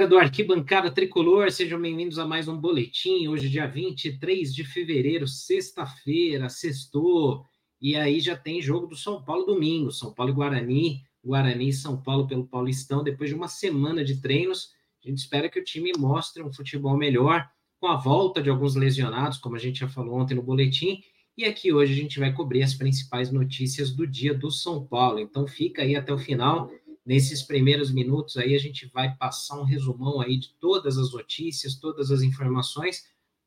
Galera do Arquibancada Tricolor, sejam bem-vindos a mais um boletim. Hoje, dia 23 de fevereiro, sexta-feira, sextou. E aí já tem jogo do São Paulo domingo, São Paulo e Guarani, Guarani e São Paulo pelo Paulistão. Depois de uma semana de treinos, a gente espera que o time mostre um futebol melhor, com a volta de alguns lesionados, como a gente já falou ontem no boletim. E aqui hoje a gente vai cobrir as principais notícias do dia do São Paulo. Então fica aí até o final Nesses primeiros minutos aí a gente vai passar um resumão aí de todas as notícias, todas as informações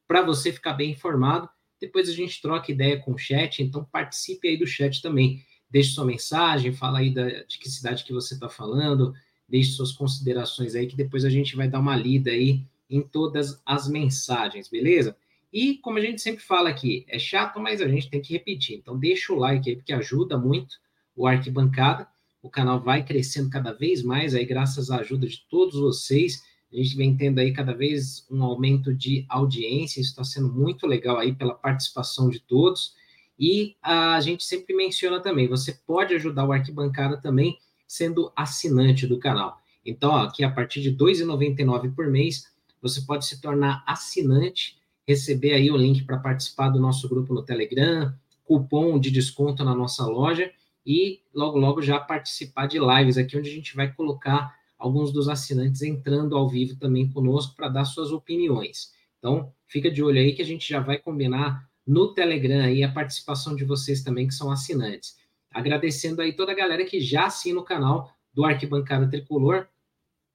para você ficar bem informado. Depois a gente troca ideia com o chat, então participe aí do chat também. Deixe sua mensagem, fala aí da, de que cidade que você está falando, deixe suas considerações aí, que depois a gente vai dar uma lida aí em todas as mensagens, beleza? E como a gente sempre fala aqui, é chato, mas a gente tem que repetir. Então deixa o like aí, porque ajuda muito o Arquibancada o canal vai crescendo cada vez mais, aí graças à ajuda de todos vocês, a gente vem tendo aí cada vez um aumento de audiência, isso está sendo muito legal aí pela participação de todos, e a gente sempre menciona também, você pode ajudar o Arquibancada também sendo assinante do canal. Então, ó, aqui a partir de R$ 2,99 por mês, você pode se tornar assinante, receber aí o link para participar do nosso grupo no Telegram, cupom de desconto na nossa loja, e logo, logo já participar de lives aqui, onde a gente vai colocar alguns dos assinantes entrando ao vivo também conosco para dar suas opiniões. Então, fica de olho aí que a gente já vai combinar no Telegram aí a participação de vocês também que são assinantes. Agradecendo aí toda a galera que já assina o canal do Arquibancada Tricolor,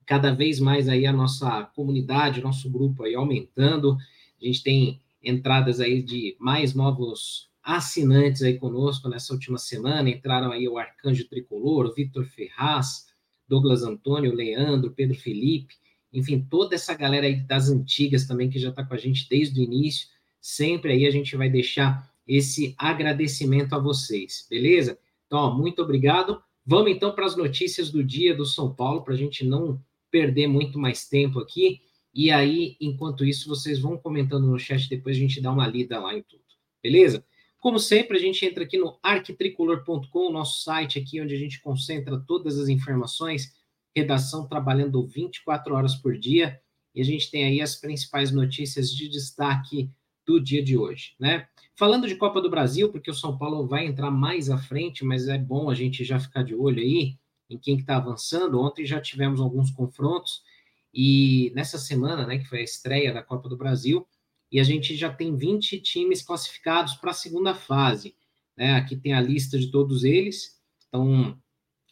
cada vez mais aí a nossa comunidade, nosso grupo aí aumentando. A gente tem entradas aí de mais novos assinantes aí conosco nessa última semana. Entraram aí o Arcanjo Tricolor, o Vitor Ferraz, Douglas Antônio, Leandro, Pedro Felipe, enfim, toda essa galera aí das antigas também que já está com a gente desde o início. Sempre aí a gente vai deixar esse agradecimento a vocês, beleza? Então, ó, muito obrigado. Vamos então para as notícias do dia do São Paulo, para a gente não perder muito mais tempo aqui. E aí, enquanto isso, vocês vão comentando no chat, depois a gente dá uma lida lá em tudo, beleza? Como sempre, a gente entra aqui no arquitricolor.com, nosso site aqui onde a gente concentra todas as informações, redação trabalhando 24 horas por dia, e a gente tem aí as principais notícias de destaque do dia de hoje, né? Falando de Copa do Brasil, porque o São Paulo vai entrar mais à frente, mas é bom a gente já ficar de olho aí em quem está avançando. Ontem já tivemos alguns confrontos e nessa semana, né, que foi a estreia da Copa do Brasil, e a gente já tem 20 times classificados para a segunda fase. Né? Aqui tem a lista de todos eles. Então,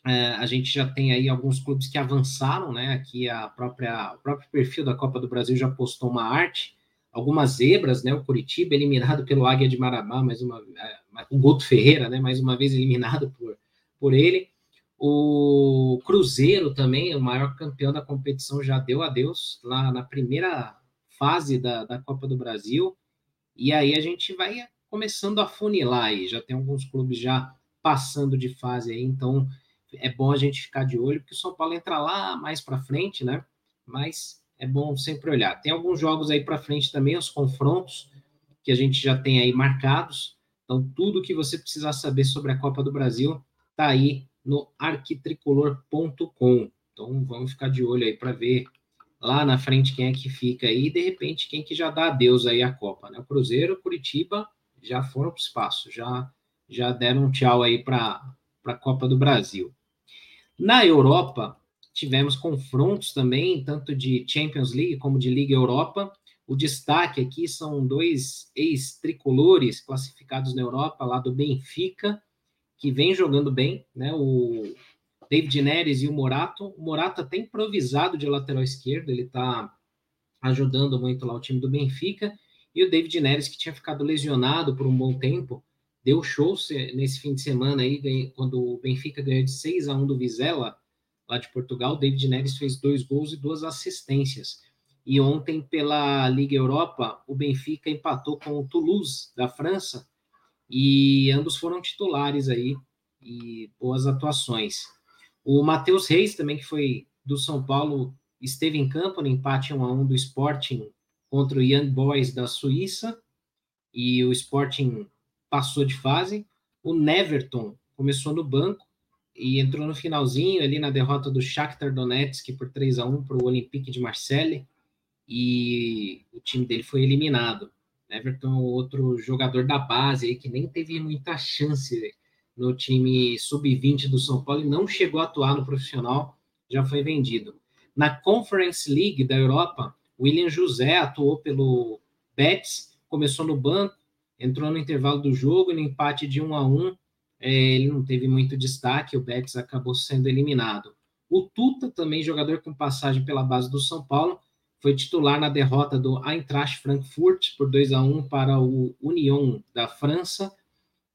é, a gente já tem aí alguns clubes que avançaram, né? Aqui a própria, o próprio perfil da Copa do Brasil já postou uma arte. Algumas zebras, né? O Curitiba eliminado pelo Águia de Marabá, mais uma é, o Guto Ferreira, né? Mais uma vez eliminado por, por ele. O Cruzeiro também, o maior campeão da competição, já deu adeus lá na primeira fase da, da Copa do Brasil, e aí a gente vai começando a funilar aí, já tem alguns clubes já passando de fase aí, então é bom a gente ficar de olho, porque o São Paulo entra lá mais para frente, né? Mas é bom sempre olhar. Tem alguns jogos aí para frente também, os confrontos que a gente já tem aí marcados. Então, tudo que você precisar saber sobre a Copa do Brasil tá aí no arquitricolor.com. Então, vamos ficar de olho aí para ver lá na frente quem é que fica aí, e de repente quem que já dá adeus aí à Copa, né? O Cruzeiro, Curitiba já foram para o espaço, já, já deram um tchau aí para a Copa do Brasil. Na Europa, tivemos confrontos também, tanto de Champions League como de Liga Europa. O destaque aqui são dois ex-tricolores classificados na Europa, lá do Benfica, que vem jogando bem, né? O David Neres e o Morato. O Morato até improvisado de lateral esquerdo, ele está ajudando muito lá o time do Benfica. E o David Neres, que tinha ficado lesionado por um bom tempo, deu show nesse fim de semana aí, quando o Benfica ganhou de 6 a 1 do Vizela, lá de Portugal. David Neres fez dois gols e duas assistências. E ontem, pela Liga Europa, o Benfica empatou com o Toulouse, da França, e ambos foram titulares aí, e boas atuações. O Matheus Reis, também, que foi do São Paulo, esteve em campo no empate 1 a 1 do Sporting contra o Young Boys da Suíça, e o Sporting passou de fase. O Neverton começou no banco e entrou no finalzinho ali na derrota do Shakhtar Donetsk por 3 a 1 para o Olympique de Marseille e o time dele foi eliminado. Everton, outro jogador da base aí que nem teve muita chance no time sub-20 do São Paulo e não chegou a atuar no profissional, já foi vendido. Na Conference League da Europa, William José atuou pelo Betis, começou no banco, entrou no intervalo do jogo, no empate de 1 a 1, é, ele não teve muito destaque, o Betis acabou sendo eliminado. O Tuta, também jogador com passagem pela base do São Paulo, foi titular na derrota do Eintracht Frankfurt por 2 a 1 para o Union da França,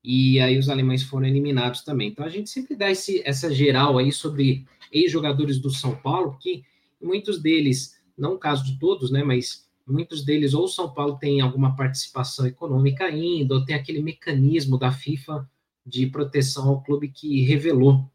e aí os alemães foram eliminados também. Então a gente sempre dá esse, essa geral aí sobre ex-jogadores do São Paulo, que muitos deles, não o caso de todos, né, mas muitos deles ou São Paulo tem alguma participação econômica ainda, ou tem aquele mecanismo da FIFA de proteção ao clube que revelou.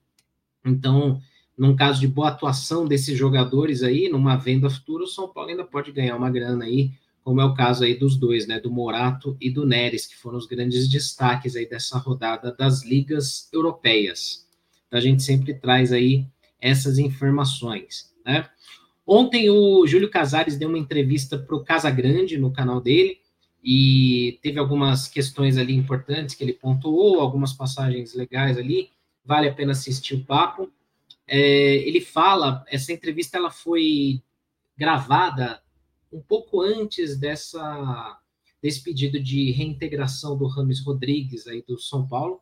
Então, num caso de boa atuação desses jogadores aí, numa venda futura, o São Paulo ainda pode ganhar uma grana aí, como é o caso aí dos dois, né, do Morato e do Neres, que foram os grandes destaques aí dessa rodada das ligas europeias. Então a gente sempre traz aí essas informações, né? Ontem o Júlio Casares deu uma entrevista para o Casa Grande no canal dele e teve algumas questões ali importantes que ele pontuou, algumas passagens legais ali. Vale a pena assistir o papo é, ele fala, essa entrevista ela foi gravada um pouco antes dessa desse pedido de reintegração do Rames Rodrigues aí do São Paulo.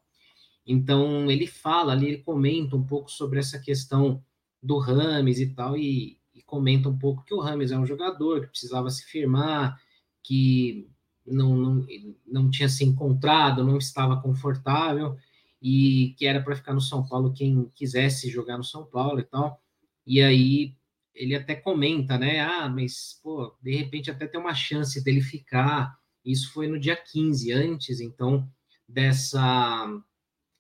Então ele fala ali, ele comenta um pouco sobre essa questão do Rames e tal e, e comenta um pouco que o Rames é um jogador que precisava se firmar, que não, não, não tinha se encontrado, não estava confortável e que era para ficar no São Paulo quem quisesse jogar no São Paulo e tal. E aí ele até comenta, né? Ah, mas pô, de repente até tem uma chance dele ficar. Isso foi no dia 15, antes então dessa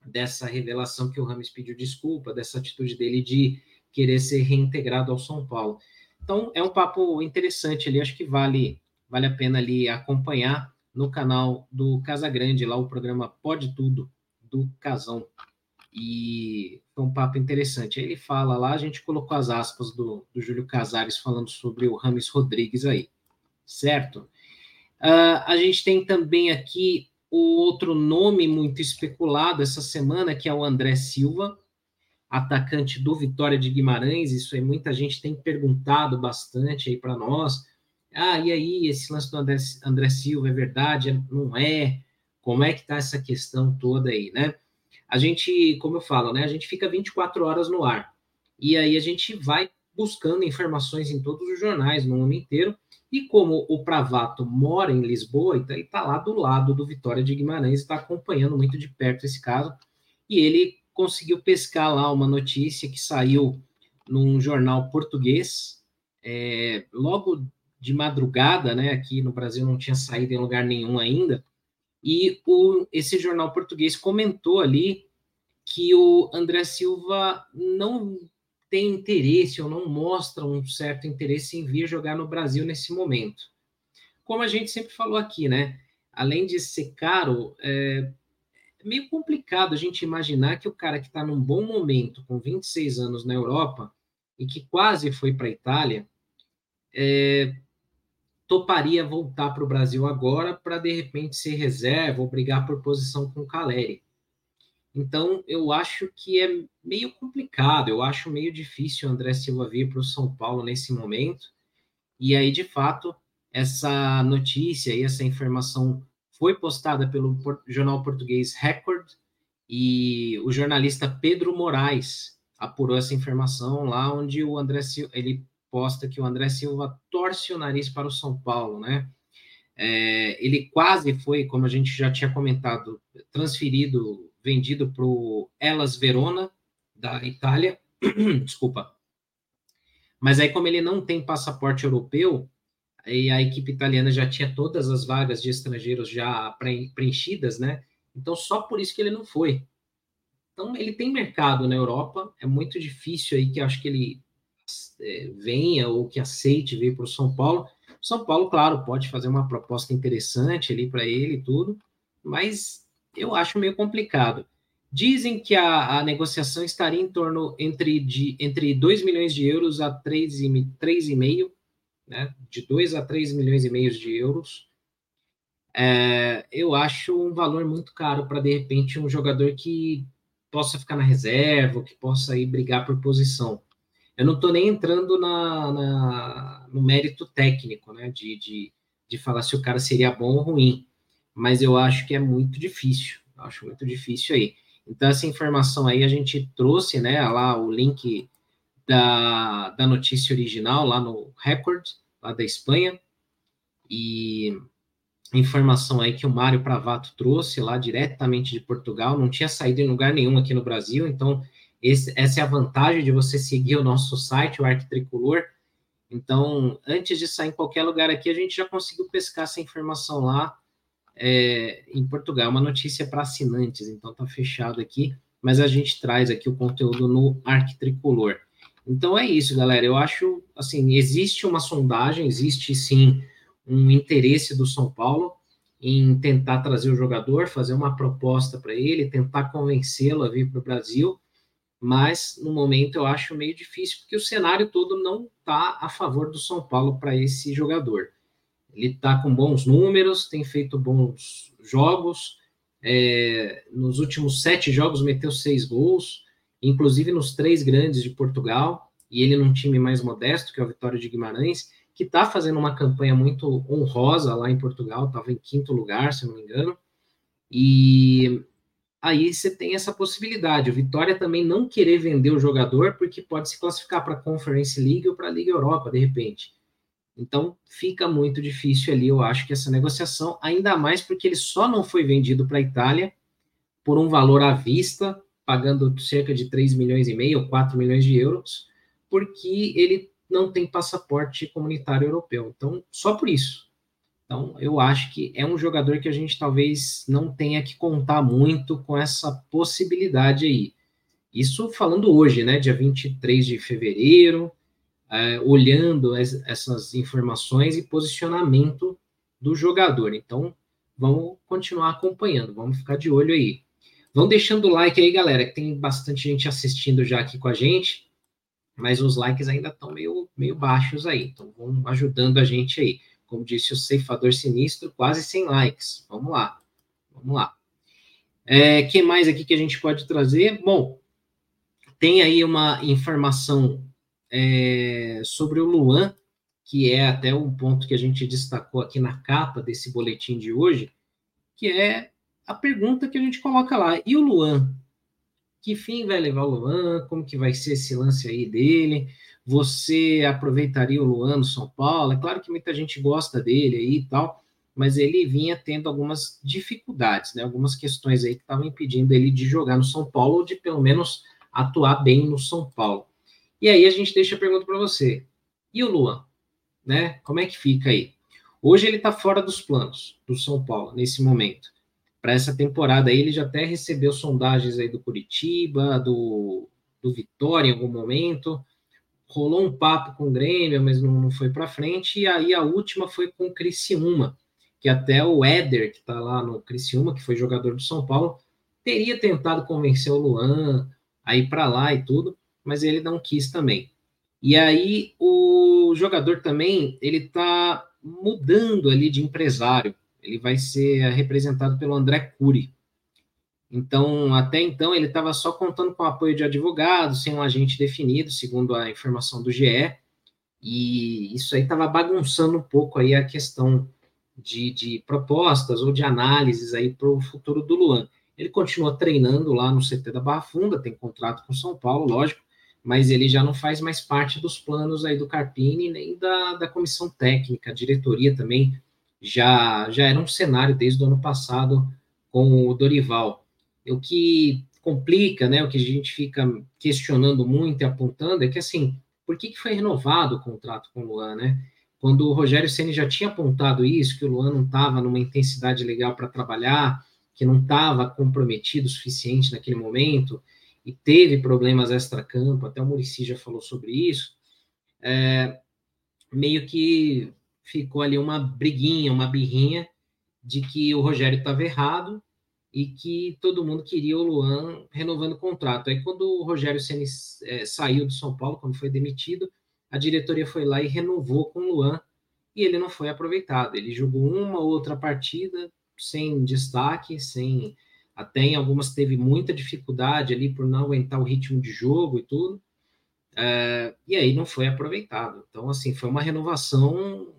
dessa revelação que o Rames pediu desculpa, dessa atitude dele de querer ser reintegrado ao São Paulo. Então é um papo interessante ali, acho que vale vale a pena ali acompanhar no canal do Casa Grande, lá o programa Pode Tudo do Casão. E foi um papo interessante. Ele fala lá, a gente colocou as aspas do, do Júlio Casares falando sobre o Rames Rodrigues aí, certo? Uh, a gente tem também aqui o outro nome muito especulado essa semana, que é o André Silva, atacante do Vitória de Guimarães. Isso aí muita gente tem perguntado bastante aí para nós. Ah, e aí, esse lance do André, André Silva é verdade? Não é? Como é que está essa questão toda aí, né? A gente, como eu falo, né? A gente fica 24 horas no ar. E aí a gente vai buscando informações em todos os jornais no mundo inteiro. E como o Pravato mora em Lisboa, então ele está lá do lado do Vitória de Guimarães, está acompanhando muito de perto esse caso. E ele conseguiu pescar lá uma notícia que saiu num jornal português, é, logo de madrugada, né? Aqui no Brasil não tinha saído em lugar nenhum ainda. E o, esse jornal português comentou ali que o André Silva não tem interesse ou não mostra um certo interesse em vir jogar no Brasil nesse momento. Como a gente sempre falou aqui, né? Além de ser caro, é meio complicado a gente imaginar que o cara que está num bom momento, com 26 anos na Europa, e que quase foi para a Itália, é, toparia voltar para o Brasil agora para de repente ser reserva ou brigar por posição com o Caleri. Então, eu acho que é meio complicado, eu acho meio difícil o André Silva vir para o São Paulo nesse momento. E aí, de fato, essa notícia e essa informação foi postada pelo jornal português Record e o jornalista Pedro Moraes apurou essa informação lá onde o André Silva, ele posta que o André Silva torce o nariz para o São Paulo, né? É, ele quase foi, como a gente já tinha comentado, transferido, vendido para o Elas Verona, da Itália. Desculpa. Mas aí, como ele não tem passaporte europeu, e a equipe italiana já tinha todas as vagas de estrangeiros já preenchidas, né? Então, só por isso que ele não foi. Então, ele tem mercado na Europa, é muito difícil aí que acho que ele venha ou que aceite vir para o São Paulo. São Paulo, claro, pode fazer uma proposta interessante ali para ele e tudo, mas eu acho meio complicado. Dizem que a, a, negociação estaria em torno entre, de, entre 2 milhões de euros a 3,5, né? de 2 a 3 milhões e meio de euros. É, eu acho um valor muito caro para, de repente, um jogador que possa ficar na reserva, que possa ir brigar por posição. Eu não estou nem entrando na, na, no mérito técnico, né, de, de, de falar se o cara seria bom ou ruim, mas eu acho que é muito difícil, acho muito difícil aí. Então, essa informação aí a gente trouxe, né, lá o link da, da notícia original, lá no Record, lá da Espanha, e informação aí que o Mário Pravato trouxe lá diretamente de Portugal, não tinha saído em lugar nenhum aqui no Brasil, então esse, essa é a vantagem de você seguir o nosso site, o Arquitricolor. Então, antes de sair em qualquer lugar aqui, a gente já conseguiu pescar essa informação lá é, em Portugal. É uma notícia para assinantes, então tá fechado aqui, mas a gente traz aqui o conteúdo no Arquitricolor. Então é isso, galera. Eu acho assim, existe uma sondagem, existe sim um interesse do São Paulo em tentar trazer o jogador, fazer uma proposta para ele, tentar convencê-lo a vir para o Brasil, mas no momento eu acho meio difícil, porque o cenário todo não está a favor do São Paulo para esse jogador. Ele está com bons números, tem feito bons jogos, é, nos últimos sete jogos meteu seis gols, inclusive nos três grandes de Portugal, e ele num time mais modesto, que é o Vitória de Guimarães, que está fazendo uma campanha muito honrosa lá em Portugal, estava em quinto lugar, se não me engano. E aí você tem essa possibilidade. O Vitória também não querer vender o jogador, porque pode se classificar para a Conference League ou para a Liga Europa, de repente. Então fica muito difícil ali, eu acho que essa negociação, ainda mais porque ele só não foi vendido para a Itália por um valor à vista, pagando cerca de 3 milhões e meio ou 4 milhões de euros, porque ele não tem passaporte comunitário europeu. Então, só por isso. Então, eu acho que é um jogador que a gente talvez não tenha que contar muito com essa possibilidade aí. Isso falando hoje, né, dia 23 de fevereiro, é, olhando es, essas informações e posicionamento do jogador. Então, vamos continuar acompanhando, vamos ficar de olho aí. Vão deixando o like aí, galera, que tem bastante gente assistindo já aqui com a gente mas os likes ainda estão meio, meio baixos aí, então vão ajudando a gente aí. Como disse o ceifador sinistro, quase 100 likes. Vamos lá, vamos lá. É, que mais aqui que a gente pode trazer? Bom, tem aí uma informação é, sobre o Luan, que é até um ponto que a gente destacou aqui na capa desse boletim de hoje, que é a pergunta que a gente coloca lá. E o Luan, que fim vai levar o Luan, como que vai ser esse lance aí dele, você aproveitaria o Luan no São Paulo, é claro que muita gente gosta dele aí e tal, mas ele vinha tendo algumas dificuldades, né, algumas questões aí que estavam impedindo ele de jogar no São Paulo, ou de pelo menos atuar bem no São Paulo. E aí a gente deixa a pergunta para você, e o Luan, né, como é que fica aí? Hoje ele está fora dos planos do São Paulo, nesse momento para essa temporada. Ele já até recebeu sondagens aí do Curitiba, do, do Vitória em algum momento. Rolou um papo com o Grêmio, mas não, não foi para frente. E aí a última foi com o Criciúma, que até o Éder, que está lá no Criciúma, que foi jogador do São Paulo, teria tentado convencer o Luan a ir para lá e tudo, mas ele não quis também. E aí o jogador também, ele está mudando ali de empresário ele vai ser representado pelo André Cury. Então, até então, ele estava só contando com o apoio de advogados, sem um agente definido, segundo a informação do GE, e isso aí estava bagunçando um pouco aí a questão de, de propostas ou de análises aí para o futuro do Luan. Ele continua treinando lá no CT da Barra Funda, tem contrato com São Paulo, lógico, mas ele já não faz mais parte dos planos aí do Carpini, nem da, da comissão técnica, a diretoria também já, já era um cenário desde o ano passado com o Dorival. O que complica, né, o que a gente fica questionando muito e apontando é que, assim, por que, que foi renovado o contrato com o Luan, né? Quando o Rogério Ceni já tinha apontado isso, que o Luan não estava numa intensidade legal para trabalhar, que não estava comprometido o suficiente naquele momento, e teve problemas extra-campo, até o Murici já falou sobre isso, é, meio que ficou ali uma briguinha, uma birrinha de que o Rogério estava errado e que todo mundo queria o Luan renovando o contrato. Aí, quando o Rogério Ceni é, saiu do São Paulo, quando foi demitido, a diretoria foi lá e renovou com o Luan e ele não foi aproveitado. Ele jogou uma ou outra partida sem destaque, sem até em algumas teve muita dificuldade ali por não aguentar o ritmo de jogo e tudo. É, e aí não foi aproveitado. Então, assim, foi uma renovação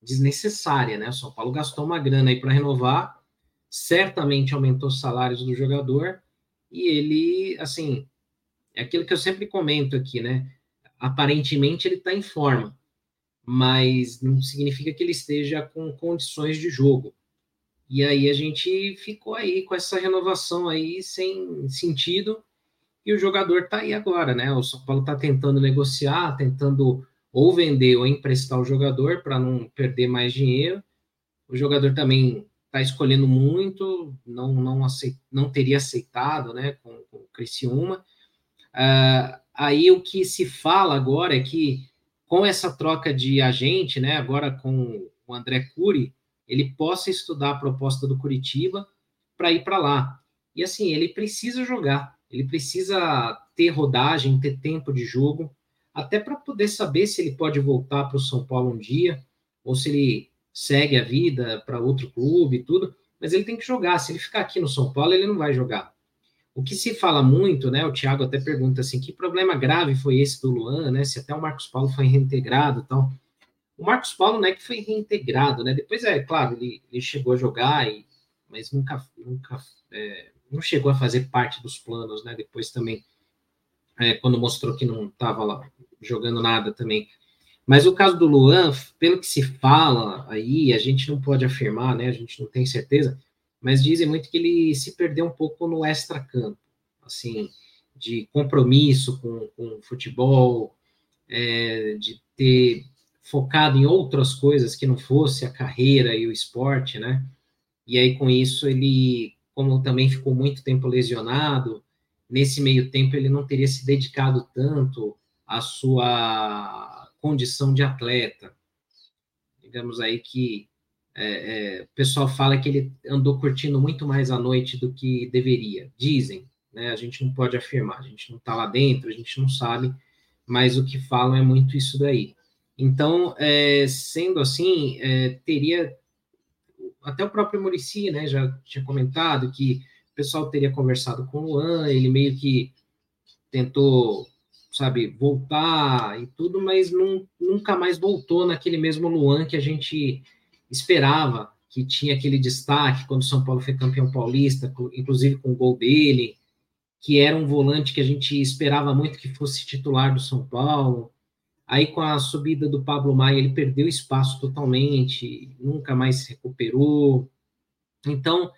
desnecessária, né? O São Paulo gastou uma grana aí para renovar, certamente aumentou os salários do jogador, e ele, assim, é aquilo que eu sempre comento aqui, né? Aparentemente ele está em forma, mas não significa que ele esteja com condições de jogo. E aí a gente ficou aí com essa renovação aí sem sentido, e o jogador está aí agora, né? O São Paulo está tentando negociar, tentando ou vender ou emprestar o jogador para não perder mais dinheiro. O jogador também está escolhendo muito, não não, aceit, não teria aceitado, né, com, com o Criciúma. Uh, aí o que se fala agora é que com essa troca de agente, né, agora com o André Cury, ele possa estudar a proposta do Curitiba para ir para lá. E assim, ele precisa jogar, ele precisa ter rodagem, ter tempo de jogo até para poder saber se ele pode voltar para o São Paulo um dia, ou se ele segue a vida para outro clube e tudo, mas ele tem que jogar. Se ele ficar aqui no São Paulo, ele não vai jogar. O que se fala muito, né? O Thiago até pergunta assim: que problema grave foi esse do Luan, né? Se até o Marcos Paulo foi reintegrado e tal. O Marcos Paulo não é que foi reintegrado, né? Depois, é claro, ele, ele chegou a jogar, e, mas nunca, nunca é, não chegou a fazer parte dos planos, né? Depois também, é, quando mostrou que não estava lá jogando nada também. Mas o caso do Luan, pelo que se fala aí, a gente não pode afirmar, né? A gente não tem certeza, mas dizem muito que ele se perdeu um pouco no extra-campo, assim, de compromisso com, com o futebol, é, de ter focado em outras coisas que não fosse a carreira e o esporte, né? E aí, com isso, ele, como também ficou muito tempo lesionado, nesse meio tempo ele não teria se dedicado tanto a sua condição de atleta. Digamos aí que é, é, o pessoal fala que ele andou curtindo muito mais à noite do que deveria. Dizem, né? A gente não pode afirmar, a gente não está lá dentro, a gente não sabe, mas o que falam é muito isso daí. Então, é, sendo assim, é, teria até o próprio Murici, né, já tinha comentado que o pessoal teria conversado com o Luan, ele meio que tentou sabe, voltar e tudo, mas não, nunca mais voltou naquele mesmo Luan que a gente esperava, que tinha aquele destaque quando o São Paulo foi campeão paulista, inclusive com o gol dele, que era um volante que a gente esperava muito que fosse titular do São Paulo. Aí, com a subida do Pablo Maia, ele perdeu espaço totalmente, nunca mais se recuperou. Então,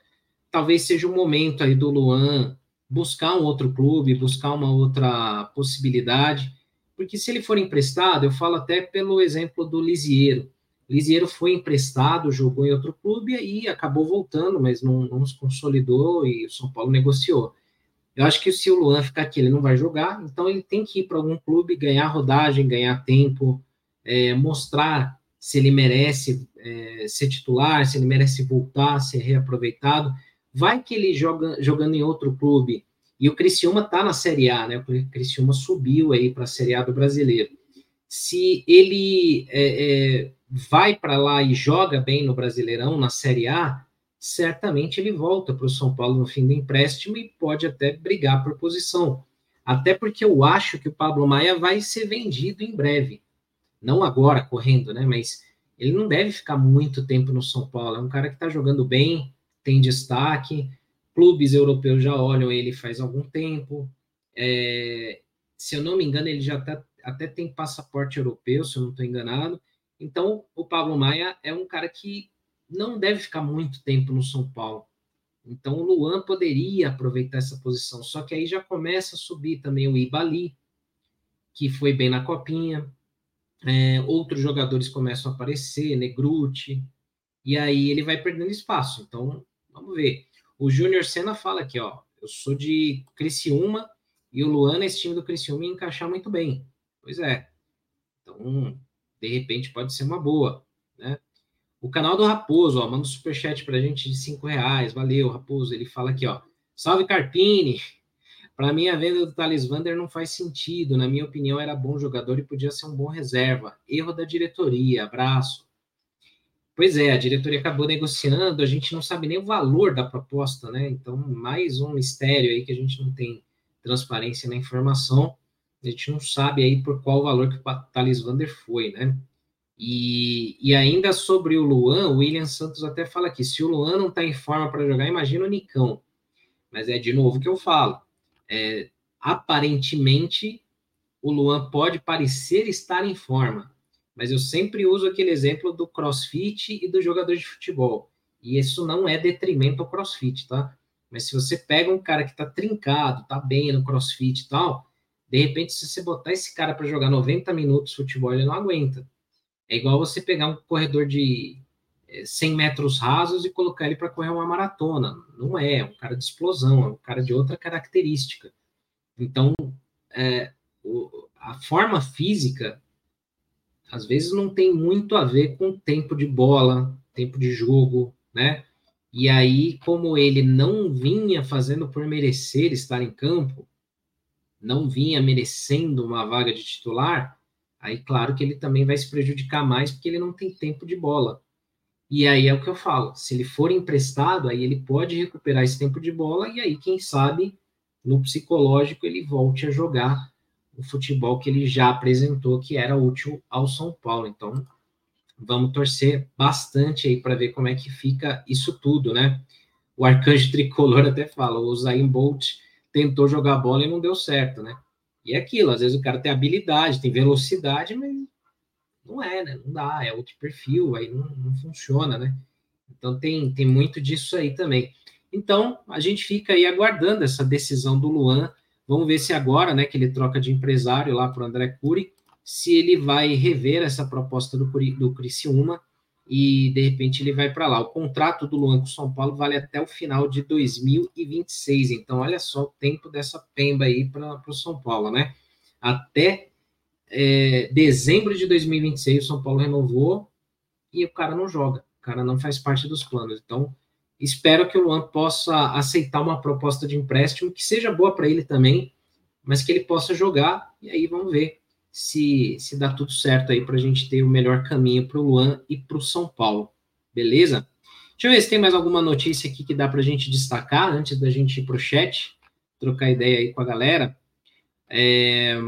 talvez seja o momento aí do Luan buscar um outro clube, buscar uma outra possibilidade, porque se ele for emprestado, eu falo até pelo exemplo do Lisiero. Lisiero foi emprestado, jogou em outro clube e acabou voltando, mas não, não se consolidou e o São Paulo negociou. Eu acho que se o Luan ficar aqui, ele não vai jogar, então ele tem que ir para algum clube, ganhar rodagem, ganhar tempo, é, mostrar se ele merece é, ser titular, se ele merece voltar, ser reaproveitado. Vai que ele joga jogando em outro clube e o Criciúma está na Série A, né? O Criciúma subiu aí para a Série A do Brasileiro. Se ele é, é, vai para lá e joga bem no Brasileirão, na Série A, certamente ele volta para o São Paulo no fim do empréstimo e pode até brigar por posição. Até porque eu acho que o Pablo Maia vai ser vendido em breve. Não agora, correndo, né? Mas ele não deve ficar muito tempo no São Paulo. É um cara que está jogando bem, tem destaque, clubes europeus já olham ele faz algum tempo. É, se eu não me engano, ele já tá, até tem passaporte europeu, se eu não estou enganado. Então, o Pablo Maia é um cara que não deve ficar muito tempo no São Paulo. Então, o Luan poderia aproveitar essa posição. Só que aí já começa a subir também o Ibali, que foi bem na copinha. É, outros jogadores começam a aparecer, Negruti, e aí ele vai perdendo espaço. Então, vamos ver. O Júnior Senna fala aqui, ó, eu sou de Criciúma e o Luan nesse time do Criciúma ia encaixar muito bem. Pois é. Então, de repente pode ser uma boa, né? O canal do Raposo, ó, manda um superchat pra gente de cinco reais. Valeu, Raposo. Ele fala aqui, ó. Salve Carpini. Para mim, a venda do Thales Vander não faz sentido. Na minha opinião, era bom jogador e podia ser um bom reserva. Erro da diretoria. Abraço. Pois é, a diretoria acabou negociando, a gente não sabe nem o valor da proposta, né? Então, mais um mistério aí que a gente não tem transparência na informação. A gente não sabe aí por qual valor que o Thales Vander foi, né? E, e ainda sobre o Luan, o William Santos até fala aqui: se o Luan não está em forma para jogar, imagina o Nicão. Mas é de novo que eu falo. É, aparentemente, o Luan pode parecer estar em forma, mas eu sempre uso aquele exemplo do crossfit e do jogador de futebol. E isso não é detrimento ao crossfit, tá? Mas se você pega um cara que tá trincado, tá bem no crossfit e tal, de repente, se você botar esse cara para jogar 90 minutos de futebol, ele não aguenta. É igual você pegar um corredor de 100 eh, metros rasos e colocar ele para correr uma maratona. Não é, é um cara de explosão, é um cara de outra característica. Então, é, o, a forma física, às vezes, não tem muito a ver com tempo de bola, tempo de jogo, né? E aí, como ele não vinha fazendo por merecer estar em campo, não vinha merecendo uma vaga de titular, Aí, claro que ele também vai se prejudicar mais porque ele não tem tempo de bola. E aí é o que eu falo: se ele for emprestado, aí ele pode recuperar esse tempo de bola, e aí, quem sabe, no psicológico, ele volte a jogar o futebol que ele já apresentou que era útil ao São Paulo. Então, vamos torcer bastante aí para ver como é que fica isso tudo, né? O arcanjo tricolor até fala: o Zayn Bolt tentou jogar bola e não deu certo, né? E é aquilo, às vezes o cara tem habilidade, tem velocidade, mas não é, né? Não dá, é outro perfil, aí não, não funciona, né? Então tem, tem muito disso aí também. Então, a gente fica aí aguardando essa decisão do Luan. Vamos ver se agora, né, que ele troca de empresário lá para o André Cury, se ele vai rever essa proposta do, do Criciúma e de repente ele vai para lá. O contrato do Luan com São Paulo vale até o final de 2026. Então, olha só o tempo dessa pemba aí para o São Paulo, né? Até é, dezembro de 2026, o São Paulo renovou e o cara não joga. O cara não faz parte dos planos. Então, espero que o Luan possa aceitar uma proposta de empréstimo que seja boa para ele também, mas que ele possa jogar. E aí vamos ver se, se dá tudo certo aí para a gente ter o melhor caminho para o Luan e para o São Paulo. Beleza? Deixa eu ver se tem mais alguma notícia aqui que dá para a gente destacar antes da gente ir para o chat, trocar ideia aí com a galera. É,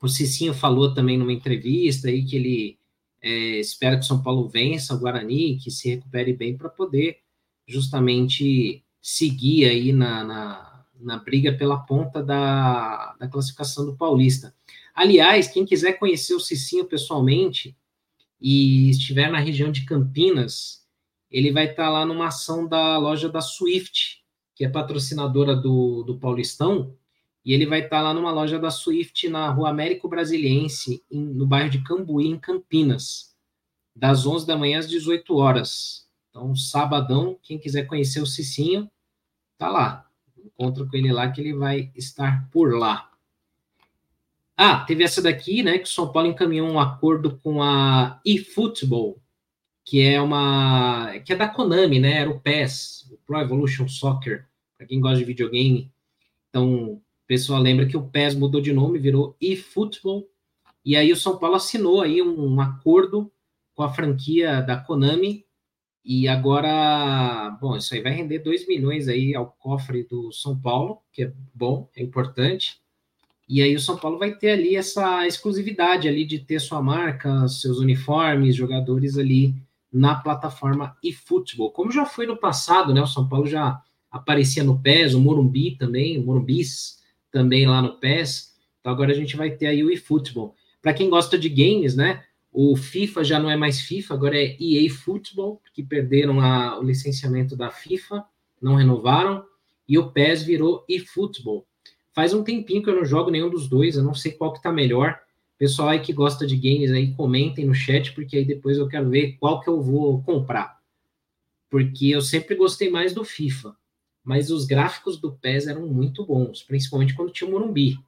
o Cicinho falou também numa entrevista aí que ele é, espera que o São Paulo vença o Guarani, que se recupere bem para poder justamente seguir aí na, na, na, briga pela ponta da, da classificação do Paulista. Aliás, quem quiser conhecer o Cicinho pessoalmente e estiver na região de Campinas, ele vai estar lá numa ação da loja da Swift, que é patrocinadora do, do Paulistão, e ele vai estar lá numa loja da Swift na Rua Américo Brasiliense, em, no bairro de Cambuí, em Campinas, das 11 da manhã às 18 horas. Então, sabadão, quem quiser conhecer o Cicinho, tá lá. Encontra com ele lá que ele vai estar por lá. Ah, teve essa daqui, né, que o São Paulo encaminhou um acordo com a eFootball, que é uma que é da Konami, né? Era o PES, o Pro Evolution Soccer, para quem gosta de videogame. Então, o pessoal lembra que o PES mudou de nome, virou eFootball, e aí o São Paulo assinou aí um, um acordo com a franquia da Konami e agora, bom, isso aí vai render 2 milhões aí ao cofre do São Paulo, que é bom, é importante. E aí o São Paulo vai ter ali essa exclusividade ali de ter sua marca, seus uniformes, jogadores ali na plataforma eFootball. Como já foi no passado, né? O São Paulo já aparecia no PES, o Morumbi também, o Morumbis também lá no PES. Então agora a gente vai ter aí o eFootball. Para quem gosta de games, né? O FIFA já não é mais FIFA, agora é EA Football, que perderam a, o licenciamento da FIFA, não renovaram, e o PES virou eFootball. Faz um tempinho que eu não jogo nenhum dos dois, eu não sei qual que tá melhor. Pessoal aí que gosta de games aí, comentem no chat, porque aí depois eu quero ver qual que eu vou comprar. Porque eu sempre gostei mais do FIFA, mas os gráficos do PES eram muito bons, principalmente quando tinha o Morumbi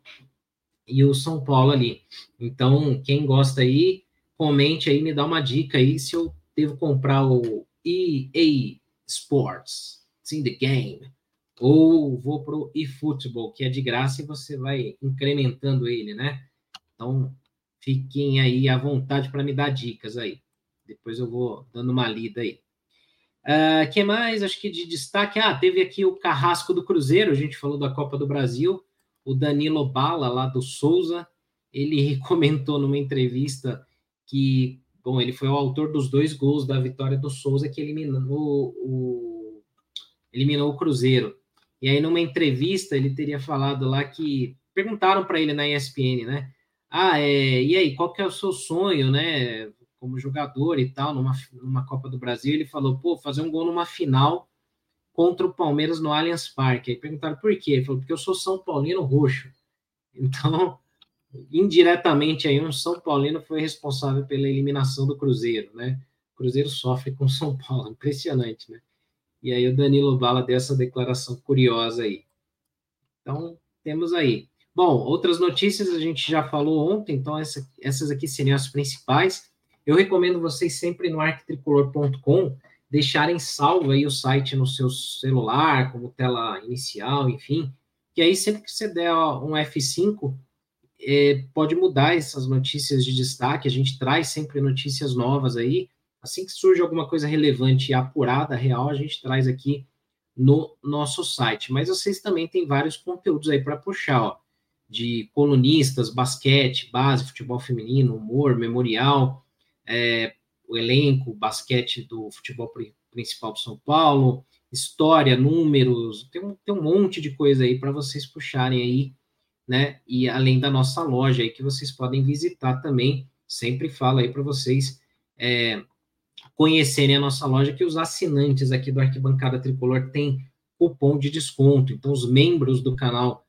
e o São Paulo ali. Então, quem gosta aí, comente aí, me dá uma dica aí se eu devo comprar o EA Sports, It's in the game, ou vou pro eFootball, que é de graça e você vai incrementando ele, né? Então, Fiquem aí à vontade para me dar dicas aí. Depois eu vou dando uma lida aí. Uh, que mais? Acho que de destaque. Ah, teve aqui o Carrasco do Cruzeiro, a gente falou da Copa do Brasil. O Danilo Bala, lá do Souza, ele comentou numa entrevista que, bom, ele foi o autor dos dois gols da vitória do Souza que eliminou o, eliminou o Cruzeiro. E aí, numa entrevista, ele teria falado lá que perguntaram para ele na ESPN, né? ah, é, e aí, qual que é o seu sonho, né, como jogador e tal, numa, numa Copa do Brasil? Ele falou, pô, fazer um gol numa final contra o Palmeiras no Allianz Parque. Aí perguntaram por quê? Ele falou, porque eu sou São Paulino roxo. Então, indiretamente aí, um São Paulino foi responsável pela eliminação do Cruzeiro, né? O Cruzeiro sofre com São Paulo, impressionante, né? E aí o Danilo Bala deu essa declaração curiosa aí. Então, temos aí. Bom, outras notícias a gente já falou ontem, então essa, essas aqui seriam as principais. Eu recomendo vocês sempre no arquitricolor.com deixarem salvo aí o site no seu celular, como tela inicial, enfim, que aí sempre que você der um F5, é, pode mudar essas notícias de destaque, a gente traz sempre notícias novas aí, assim que surge alguma coisa relevante e apurada, real, a gente traz aqui no nosso site. Mas vocês também têm vários conteúdos aí para puxar, ó de colunistas, basquete, base, futebol feminino, humor, memorial, é, o elenco, basquete do futebol principal de São Paulo, história, números, tem um, tem um monte de coisa aí para vocês puxarem aí, né? E além da nossa loja aí que vocês podem visitar também, sempre falo aí para vocês é, conhecerem a nossa loja, que os assinantes aqui do Arquibancada Tricolor têm cupom de desconto. Então, os membros do canal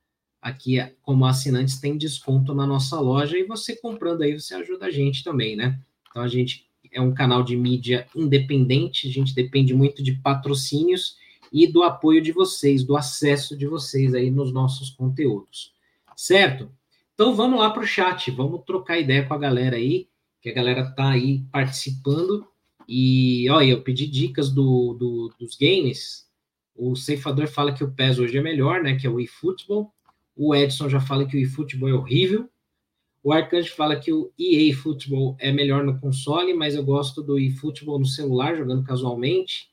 aqui como assinantes tem desconto na nossa loja e você comprando aí você ajuda a gente também, né? Então a gente é um canal de mídia independente, a gente depende muito de patrocínios e do apoio de vocês, do acesso de vocês aí nos nossos conteúdos, certo? Então vamos lá para o chat, vamos trocar ideia com a galera aí, que a galera tá aí participando. E olha, eu pedi dicas do, do, dos games. O ceifador fala que o PES hoje é melhor, né? Que é o eFootball. O Edson já fala que o eFootball é horrível. O Arcanjo fala que o EA Football é melhor no console, mas eu gosto do eFootball no celular, jogando casualmente.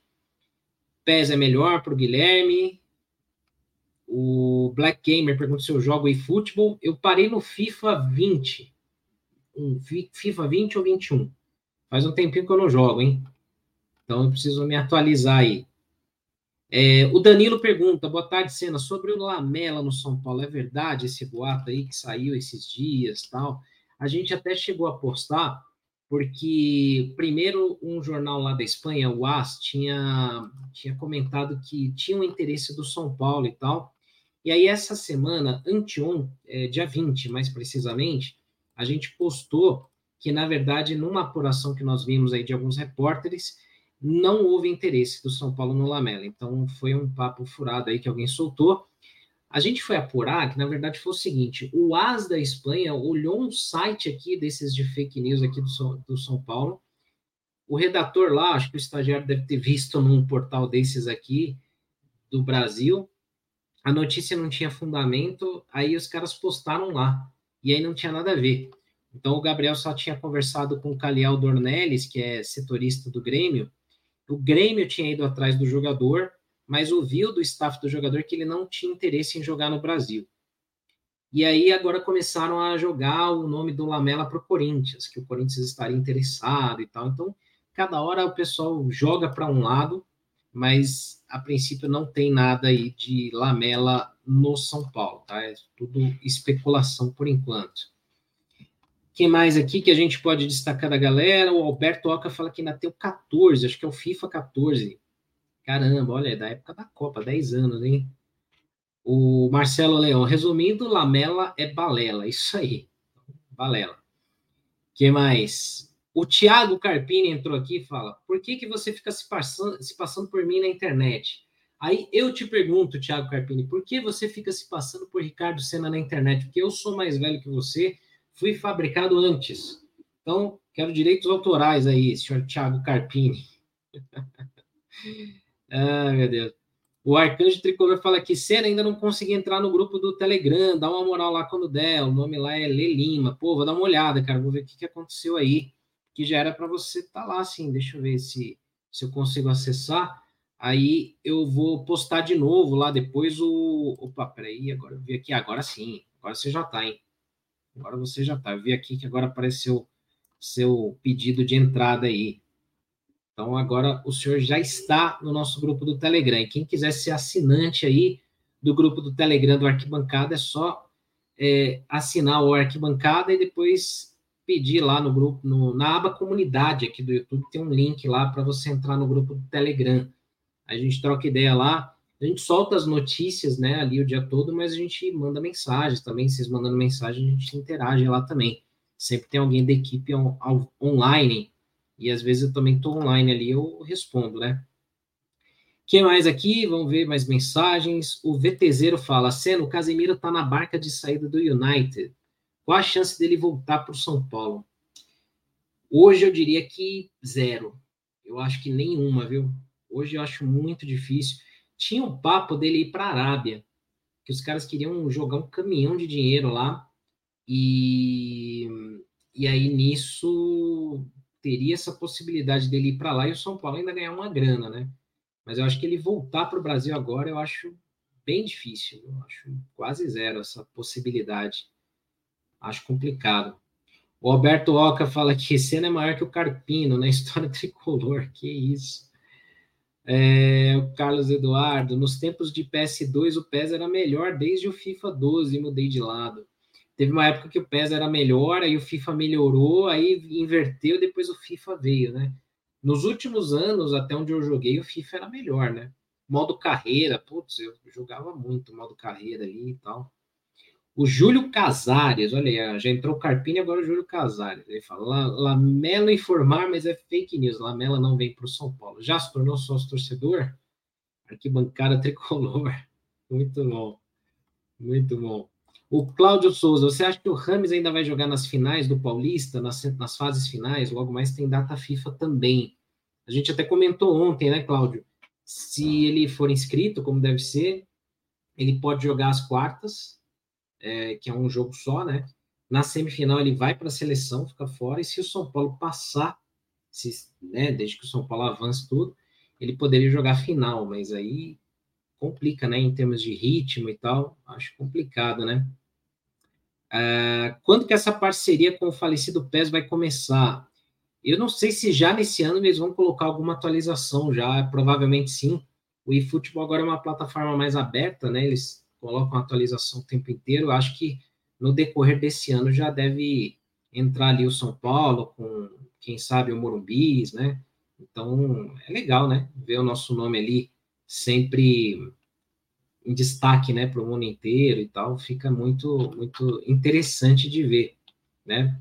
PES é melhor para o Guilherme. O Black Gamer pergunta se eu jogo eFootball. Eu parei no FIFA 20. Um, FIFA 20 ou 21. Faz um tempinho que eu não jogo, hein? Então eu preciso me atualizar aí. É, o Danilo pergunta, boa tarde, Sena, sobre o Lamela no São Paulo, é verdade esse boato aí que saiu esses dias tal? A gente até chegou a postar, porque primeiro um jornal lá da Espanha, o AS, tinha, tinha comentado que tinha um interesse do São Paulo e tal, e aí essa semana, anteon, é, dia 20 mais precisamente, a gente postou que, na verdade, numa apuração que nós vimos aí de alguns repórteres, não houve interesse do São Paulo no Lamela. Então foi um papo furado aí que alguém soltou. A gente foi apurar que, na verdade, foi o seguinte: o AS da Espanha olhou um site aqui desses de fake news aqui do, do São Paulo. O redator lá, acho que o estagiário deve ter visto num portal desses aqui do Brasil. A notícia não tinha fundamento, aí os caras postaram lá. E aí não tinha nada a ver. Então o Gabriel só tinha conversado com o Caliel Dornelles, que é setorista do Grêmio, o Grêmio tinha ido atrás do jogador, mas ouviu do staff do jogador que ele não tinha interesse em jogar no Brasil. E aí agora começaram a jogar o nome do Lamela para o Corinthians, que o Corinthians estaria interessado e tal. Então, cada hora o pessoal joga para um lado, mas a princípio não tem nada aí de Lamela no São Paulo, tá? É tudo especulação por enquanto. Quem mais aqui que a gente pode destacar da galera? O Alberto Oca fala que ainda tem o 14, acho que é o FIFA 14. Caramba, olha, é da época da Copa, 10 anos, hein? O Marcelo Leão, resumindo, Lamela é balela, isso aí. Balela. que mais? O Thiago Carpini entrou aqui e fala: por que, que você fica se passando, se passando por mim na internet? Aí eu te pergunto, Thiago Carpini, por que você fica se passando por Ricardo Senna na internet? Porque eu sou mais velho que você, fui fabricado antes. Então, quero direitos autorais aí, senhor Thiago Carpini. ah, meu Deus. O Arcanjo Tricolor fala que Senna ainda não consegui entrar no grupo do Telegram, dá uma moral lá quando der. O nome lá é Lê Lima. Pô, vou dar uma olhada, cara, vou ver o que, que aconteceu aí. Que já era para você estar tá lá, assim. Deixa eu ver se, se eu consigo acessar. Aí eu vou postar de novo lá depois o. Opa, peraí, agora eu vi aqui. Agora sim. Agora você já tá, hein? Agora você já tá. Eu vi aqui que agora apareceu seu pedido de entrada aí. Então agora o senhor já está no nosso grupo do Telegram. E quem quiser ser assinante aí do grupo do Telegram do Arquibancada é só é, assinar o Arquibancada e depois pedir lá no grupo, no, na aba comunidade aqui do YouTube, tem um link lá para você entrar no grupo do Telegram a gente troca ideia lá, a gente solta as notícias, né, ali o dia todo, mas a gente manda mensagens também, vocês mandando mensagem, a gente interage lá também. Sempre tem alguém da equipe on, on, online, e às vezes eu também estou online ali, eu respondo, né? Quem mais aqui? Vamos ver mais mensagens. O VTZero fala: Seno, o Casemiro está na barca de saída do United. Qual a chance dele voltar para o São Paulo? Hoje eu diria que zero. Eu acho que nenhuma, viu? Hoje eu acho muito difícil. Tinha um papo dele ir para a Arábia, que os caras queriam jogar um caminhão de dinheiro lá, e, e aí nisso teria essa possibilidade dele ir para lá e o São Paulo ainda ganhar uma grana, né? Mas eu acho que ele voltar para o Brasil agora, eu acho bem difícil. Eu acho quase zero essa possibilidade. Acho complicado. O Alberto Oca fala que Senna é maior que o Carpino na história tricolor. Que isso. É, o Carlos Eduardo, nos tempos de PS2 o PES era melhor desde o FIFA 12 mudei de lado. Teve uma época que o PES era melhor, aí o FIFA melhorou, aí inverteu, depois o FIFA veio, né? Nos últimos anos, até onde eu joguei, o FIFA era melhor, né? Modo carreira, putz, eu jogava muito modo carreira ali e tal. O Júlio Casares, olha aí, já entrou o Carpini, agora o Júlio Casares. Ele fala: Lamela informar, mas é fake news. Lamela não vem para o São Paulo. Já se tornou sócio torcedor? Arquibancada tricolor. Muito bom. Muito bom. O Cláudio Souza, você acha que o Rames ainda vai jogar nas finais do Paulista, nas, nas fases finais? Logo mais tem data FIFA também. A gente até comentou ontem, né, Cláudio? Se ele for inscrito, como deve ser, ele pode jogar as quartas é, que é um jogo só, né? Na semifinal ele vai para a seleção, fica fora, e se o São Paulo passar, se, né, desde que o São Paulo avance tudo, ele poderia jogar final, mas aí complica, né? Em termos de ritmo e tal, acho complicado, né? Uh, quando que essa parceria com o falecido PES vai começar? Eu não sei se já nesse ano eles vão colocar alguma atualização, já provavelmente sim. O eFootball agora é uma plataforma mais aberta, né? Eles colocam atualização o tempo inteiro. Acho que no decorrer desse ano já deve entrar ali o São Paulo com, quem sabe, o Morumbis, né? Então, é legal, né? Ver o nosso nome ali sempre em destaque, né, para o mundo inteiro e tal, fica muito, muito interessante de ver, né?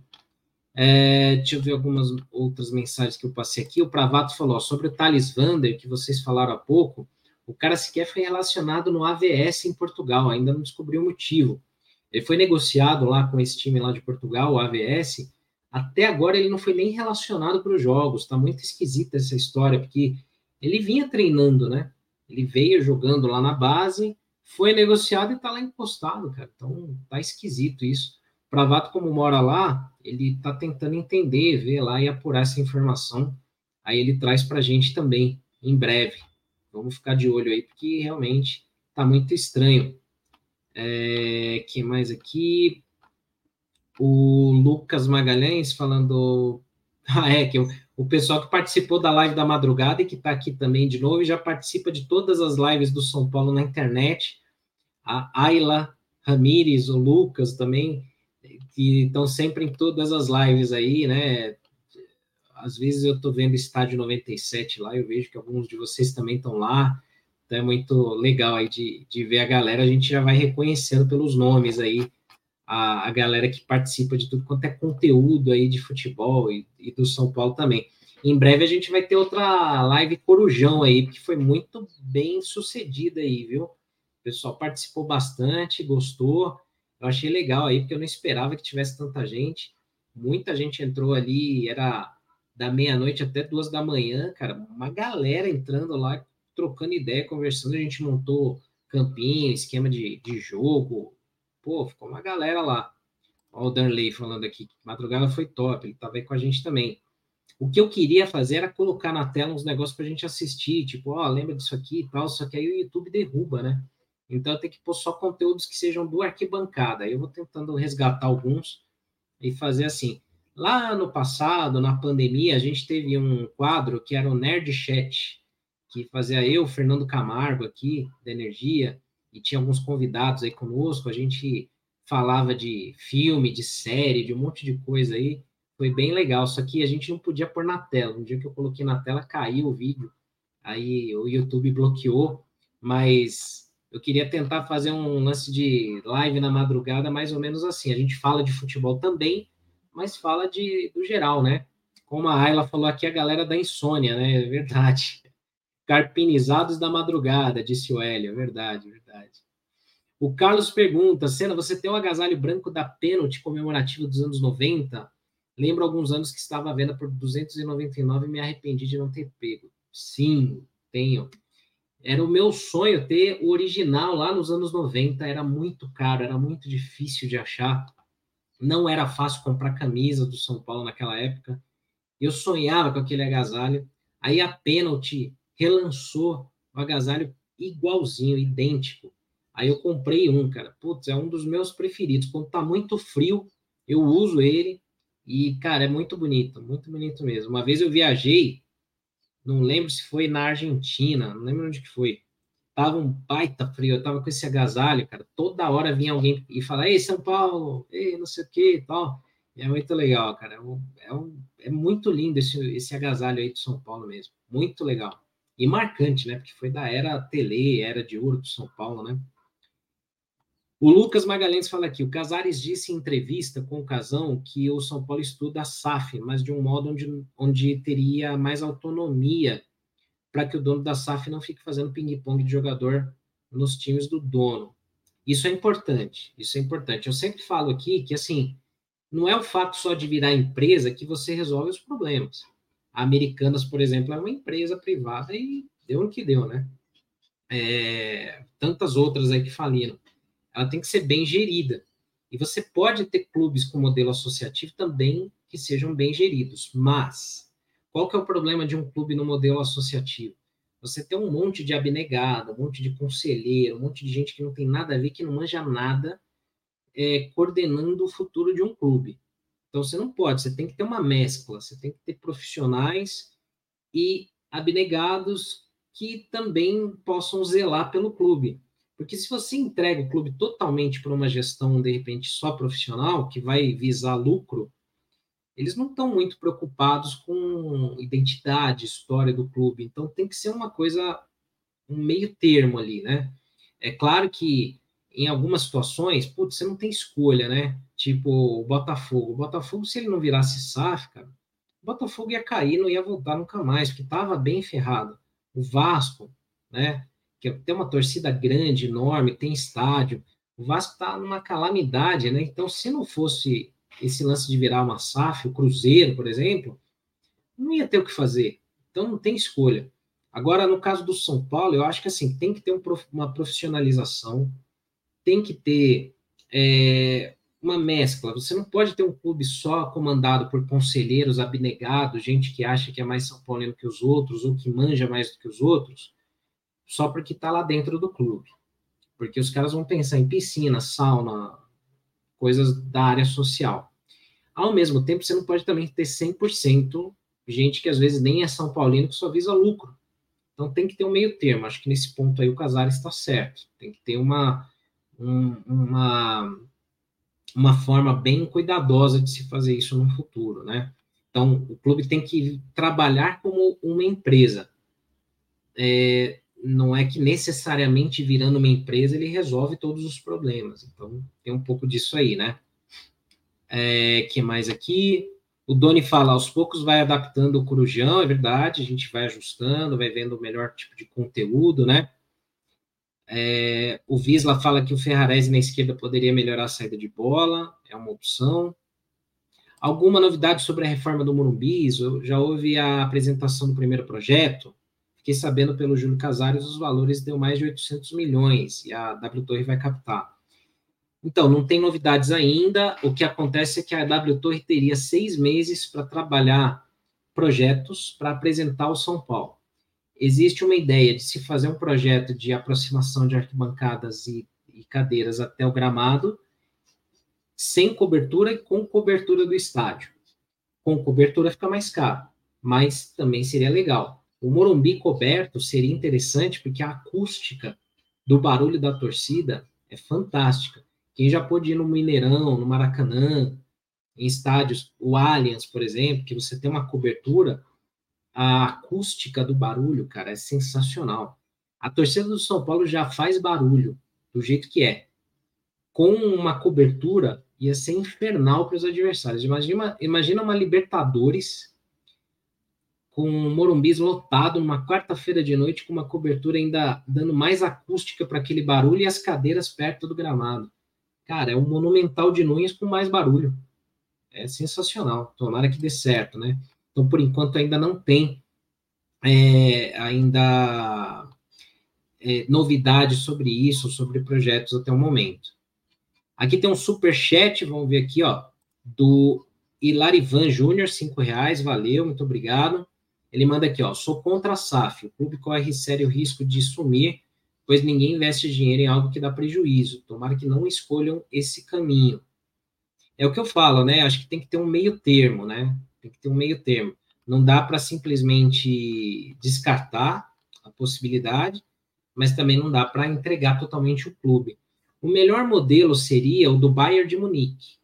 É, deixa eu ver algumas outras mensagens que eu passei aqui. O Pravato falou sobre o Thales Vander, que vocês falaram há pouco. O cara sequer foi relacionado no AVS em Portugal, ainda não descobriu o motivo. Ele foi negociado lá com esse time lá de Portugal, o AVS. Até agora ele não foi nem relacionado para os jogos. Está muito esquisita essa história, porque ele vinha treinando, né? Ele veio jogando lá na base, foi negociado e está lá encostado, cara. Então tá esquisito isso. Pravato, como mora lá, ele está tentando entender, ver lá e apurar essa informação. Aí ele traz para a gente também, em breve. Vamos ficar de olho aí, porque realmente está muito estranho. É, que mais aqui? O Lucas Magalhães falando. Ah, é, que o, o pessoal que participou da live da madrugada e que está aqui também de novo e já participa de todas as lives do São Paulo na internet. A Ayla Ramires, o Lucas também. que estão sempre em todas as lives aí, né? Às vezes eu estou vendo Estádio 97 lá, eu vejo que alguns de vocês também estão lá. Então é muito legal aí de, de ver a galera. A gente já vai reconhecendo pelos nomes aí a, a galera que participa de tudo quanto é conteúdo aí de futebol e, e do São Paulo também. Em breve a gente vai ter outra live Corujão aí, que foi muito bem sucedida aí, viu? O pessoal participou bastante, gostou. Eu achei legal aí, porque eu não esperava que tivesse tanta gente. Muita gente entrou ali, era da meia-noite até duas da manhã, cara. Uma galera entrando lá, trocando ideia, conversando. A gente montou campinho, esquema de, de jogo, Pô, ficou uma galera lá. Olha o Darley falando aqui. Madrugada foi top, ele estava aí com a gente também. O que eu queria fazer era colocar na tela uns negócios para a gente assistir, tipo, ó, oh, lembra disso aqui e tal, só que aí o YouTube derruba, né? Então eu tenho que pôr só conteúdos que sejam do arquibancada. Eu vou tentando resgatar alguns e fazer assim. Lá no passado, na pandemia, a gente teve um quadro que era o Nerd Chat, que fazia eu, Fernando Camargo aqui, da Energia, e tinha alguns convidados aí conosco, a gente falava de filme, de série, de um monte de coisa aí, foi bem legal, só que a gente não podia pôr na tela, um dia que eu coloquei na tela caiu o vídeo, aí o YouTube bloqueou, mas eu queria tentar fazer um lance de live na madrugada, mais ou menos assim, a gente fala de futebol também, mas fala de do geral, né? Como a Ayla falou aqui, a galera da insônia, né? É verdade. Carpinizados da madrugada, disse o Hélio, é verdade, verdade. O Carlos pergunta, Senna, você tem um agasalho branco da pênalti comemorativo dos anos 90? Lembro alguns anos que estava à venda por 299 e me arrependi de não ter pego. Sim, tenho. Era o meu sonho ter o original lá nos anos 90, era muito caro, era muito difícil de achar. Não era fácil comprar camisa do São Paulo naquela época. Eu sonhava com aquele agasalho. Aí a pênalti relançou o agasalho igualzinho, idêntico. Aí eu comprei um, cara. Putz, é um dos meus preferidos. Quando tá muito frio, eu uso ele. E, cara, é muito bonito, muito bonito mesmo. Uma vez eu viajei, não lembro se foi na Argentina, não lembro onde que foi. Tava um baita frio, eu tava com esse agasalho, cara. Toda hora vinha alguém e falar, ei, São Paulo, ei, não sei o que e tal. E é muito legal, cara. É, um, é, um, é muito lindo esse, esse agasalho aí de São Paulo mesmo. Muito legal e marcante, né? Porque foi da era Tele, era de ouro do São Paulo, né? O Lucas Magalhães fala aqui: o Casares disse em entrevista com o Casão que o São Paulo estuda a SAF, mas de um modo onde, onde teria mais autonomia para que o dono da SAF não fique fazendo ping-pong de jogador nos times do dono. Isso é importante, isso é importante. Eu sempre falo aqui que, assim, não é o fato só de virar empresa que você resolve os problemas. A Americanas, por exemplo, é uma empresa privada e deu no que deu, né? É, tantas outras aí que faliram. Ela tem que ser bem gerida. E você pode ter clubes com modelo associativo também que sejam bem geridos. Mas, qual que é o problema de um clube no modelo associativo? Você tem um monte de abnegado, um monte de conselheiro, um monte de gente que não tem nada a ver, que não manja nada, é, coordenando o futuro de um clube. Então você não pode, você tem que ter uma mescla, você tem que ter profissionais e abnegados que também possam zelar pelo clube. Porque se você entrega o clube totalmente para uma gestão, de repente, só profissional, que vai visar lucro, eles não estão muito preocupados com identidade, história do clube. Então tem que ser uma coisa, um meio termo ali, né? É claro que em algumas situações, putz, você não tem escolha, né? Tipo o Botafogo. O Botafogo, se ele não virasse SAF, cara, o Botafogo ia cair, não ia voltar nunca mais, porque estava bem ferrado. O Vasco, né? Que tem uma torcida grande, enorme, tem estádio. O Vasco está numa calamidade, né? Então, se não fosse esse lance de virar uma SAF, o Cruzeiro, por exemplo, não ia ter o que fazer. Então, não tem escolha. Agora, no caso do São Paulo, eu acho que assim tem que ter um, uma profissionalização, tem que ter é, uma mescla. Você não pode ter um clube só comandado por conselheiros abnegados, gente que acha que é mais São Paulino que os outros, ou que manja mais do que os outros, só porque está lá dentro do clube. Porque os caras vão pensar em piscina, sauna, coisas da área social. Ao mesmo tempo, você não pode também ter 100% gente que às vezes nem é São Paulino, que só visa lucro. Então tem que ter um meio termo. Acho que nesse ponto aí o Casares está certo. Tem que ter uma, um, uma uma forma bem cuidadosa de se fazer isso no futuro, né? Então, o clube tem que trabalhar como uma empresa. É, não é que necessariamente virando uma empresa ele resolve todos os problemas. Então, tem um pouco disso aí, né? É, que mais aqui? O Doni fala, aos poucos vai adaptando o Corujão, é verdade, a gente vai ajustando, vai vendo o melhor tipo de conteúdo, né? É, o Visla fala que o Ferrarese na esquerda poderia melhorar a saída de bola, é uma opção. Alguma novidade sobre a reforma do Morumbi? Já houve a apresentação do primeiro projeto? Fiquei sabendo pelo Júlio Casares, os valores deu mais de 800 milhões e a W Torre vai captar. Então, não tem novidades ainda. O que acontece é que a W Torre teria seis meses para trabalhar projetos para apresentar ao São Paulo. Existe uma ideia de se fazer um projeto de aproximação de arquibancadas e, e cadeiras até o gramado, sem cobertura e com cobertura do estádio. Com cobertura fica mais caro, mas também seria legal. O Morumbi coberto seria interessante porque a acústica do barulho da torcida é fantástica. Quem já pôde ir no Mineirão, no Maracanã, em estádios, o Allianz, por exemplo, que você tem uma cobertura, a acústica do barulho, cara, é sensacional. A torcida do São Paulo já faz barulho do jeito que é. Com uma cobertura, ia ser infernal para os adversários. Imagina, imagina uma Libertadores com um Morumbis lotado numa quarta-feira de noite, com uma cobertura ainda dando mais acústica para aquele barulho e as cadeiras perto do gramado. Cara, é um monumental de Nunes com mais barulho. É sensacional. Tomara que dê certo, né? Então, por enquanto, ainda não tem é, ainda é, novidades sobre isso, sobre projetos até o momento. Aqui tem um super chat, vamos ver aqui, ó, do Hilarivan Júnior, cinco reais, valeu, muito obrigado. Ele manda aqui, ó, sou contra a SAF, o clube corre sério risco de sumir pois ninguém investe dinheiro em algo que dá prejuízo. Tomara que não escolham esse caminho. É o que eu falo, né? Acho que tem que ter um meio termo, né? Tem que ter um meio termo. Não dá para simplesmente descartar a possibilidade, mas também não dá para entregar totalmente o clube. O melhor modelo seria o do Bayern de Munique.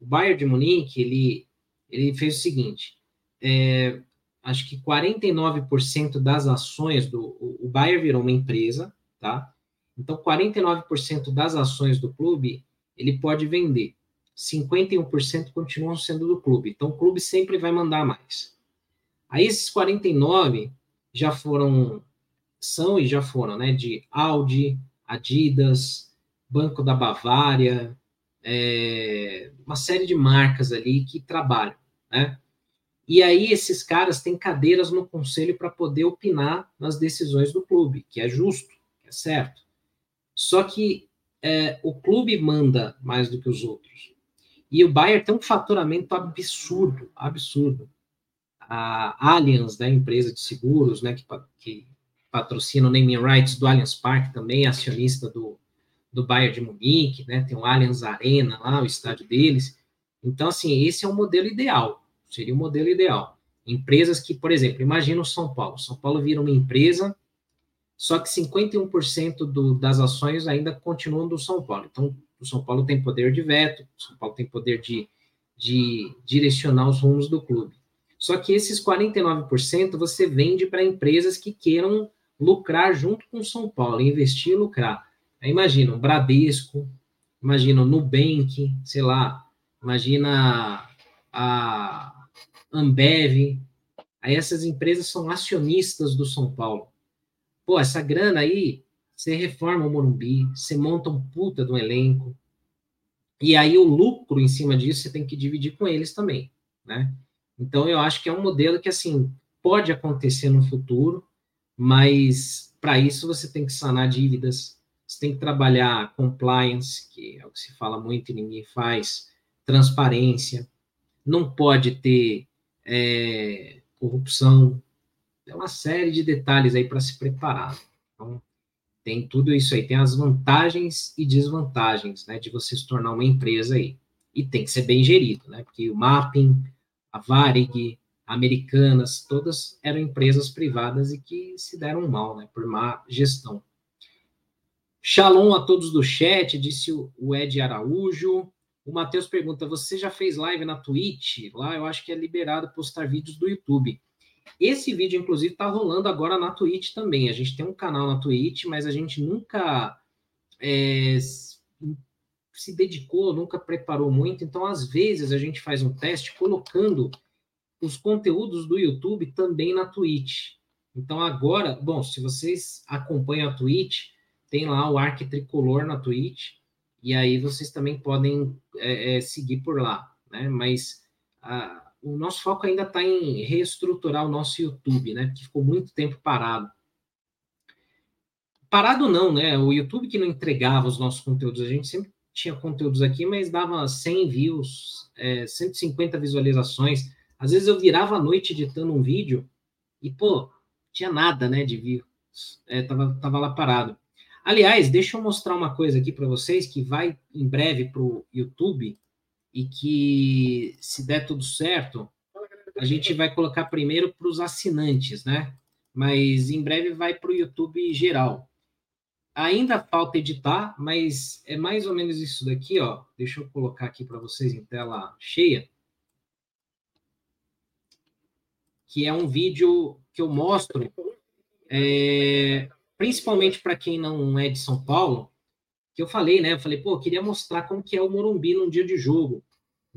O Bayern de Munique, ele, ele fez o seguinte, é, acho que 49% das ações do... O, Bayern virou uma empresa, tá? Então, 49% das ações do clube ele pode vender. 51% continuam sendo do clube. Então, o clube sempre vai mandar mais. Aí, esses 49 já foram, são e já foram, né? De Audi, Adidas, Banco da Bavária, é, uma série de marcas ali que trabalham, né? E aí, esses caras têm cadeiras no conselho para poder opinar nas decisões do clube, que é justo certo? Só que é, o clube manda mais do que os outros. E o Bayern tem um faturamento absurdo, absurdo. A Allianz, né, empresa de seguros, né, que, que patrocina o naming rights do Allianz Parque, também é acionista do, do Bayern de Munique, né, tem o Allianz Arena lá, o estádio deles. Então, assim, esse é o modelo ideal, seria o modelo ideal. Empresas que, por exemplo, imagina o São Paulo. São Paulo vira uma empresa só que 51% do, das ações ainda continuam do São Paulo. Então, o São Paulo tem poder de veto, o São Paulo tem poder de, de direcionar os rumos do clube. Só que esses 49% você vende para empresas que queiram lucrar junto com o São Paulo, investir e lucrar. Aí imagina o Bradesco, imagina o Nubank, sei lá, imagina a Ambev. Aí essas empresas são acionistas do São Paulo. Pô, essa grana aí, você reforma o Morumbi, você monta um puta do elenco, e aí o lucro em cima disso você tem que dividir com eles também, né? Então eu acho que é um modelo que assim pode acontecer no futuro, mas para isso você tem que sanar dívidas, você tem que trabalhar compliance, que é o que se fala muito e ninguém faz, transparência, não pode ter é, corrupção, é uma série de detalhes aí para se preparar. Então, tem tudo isso aí, tem as vantagens e desvantagens, né, de você se tornar uma empresa aí. E tem que ser bem gerido, né, porque o Mapping, a Varig, a Americanas, todas eram empresas privadas e que se deram mal, né, por má gestão. Shalom a todos do chat, disse o Ed Araújo. O Matheus pergunta: você já fez live na Twitch? Lá eu acho que é liberado postar vídeos do YouTube. Esse vídeo, inclusive, está rolando agora na Twitch também. A gente tem um canal na Twitch, mas a gente nunca é, se dedicou, nunca preparou muito. Então, às vezes, a gente faz um teste colocando os conteúdos do YouTube também na Twitch. Então, agora, bom, se vocês acompanham a Twitch, tem lá o Arc Tricolor na Twitch, e aí vocês também podem é, é, seguir por lá, né? Mas a, o nosso foco ainda está em reestruturar o nosso YouTube, né? Que ficou muito tempo parado. Parado não, né? O YouTube que não entregava os nossos conteúdos, a gente sempre tinha conteúdos aqui, mas dava 100 views, é, 150 visualizações. Às vezes eu virava a noite editando um vídeo e, pô, tinha nada, né, de views. É, tava, tava lá parado. Aliás, deixa eu mostrar uma coisa aqui para vocês que vai em breve para o YouTube e que, se der tudo certo, a gente vai colocar primeiro para os assinantes, né? Mas em breve vai para o YouTube geral. Ainda falta editar, mas é mais ou menos isso daqui, ó. Deixa eu colocar aqui para vocês em tela cheia. Que é um vídeo que eu mostro, é, principalmente para quem não é de São Paulo, que eu falei, né? Eu falei, pô, eu queria mostrar como que é o Morumbi num dia de jogo.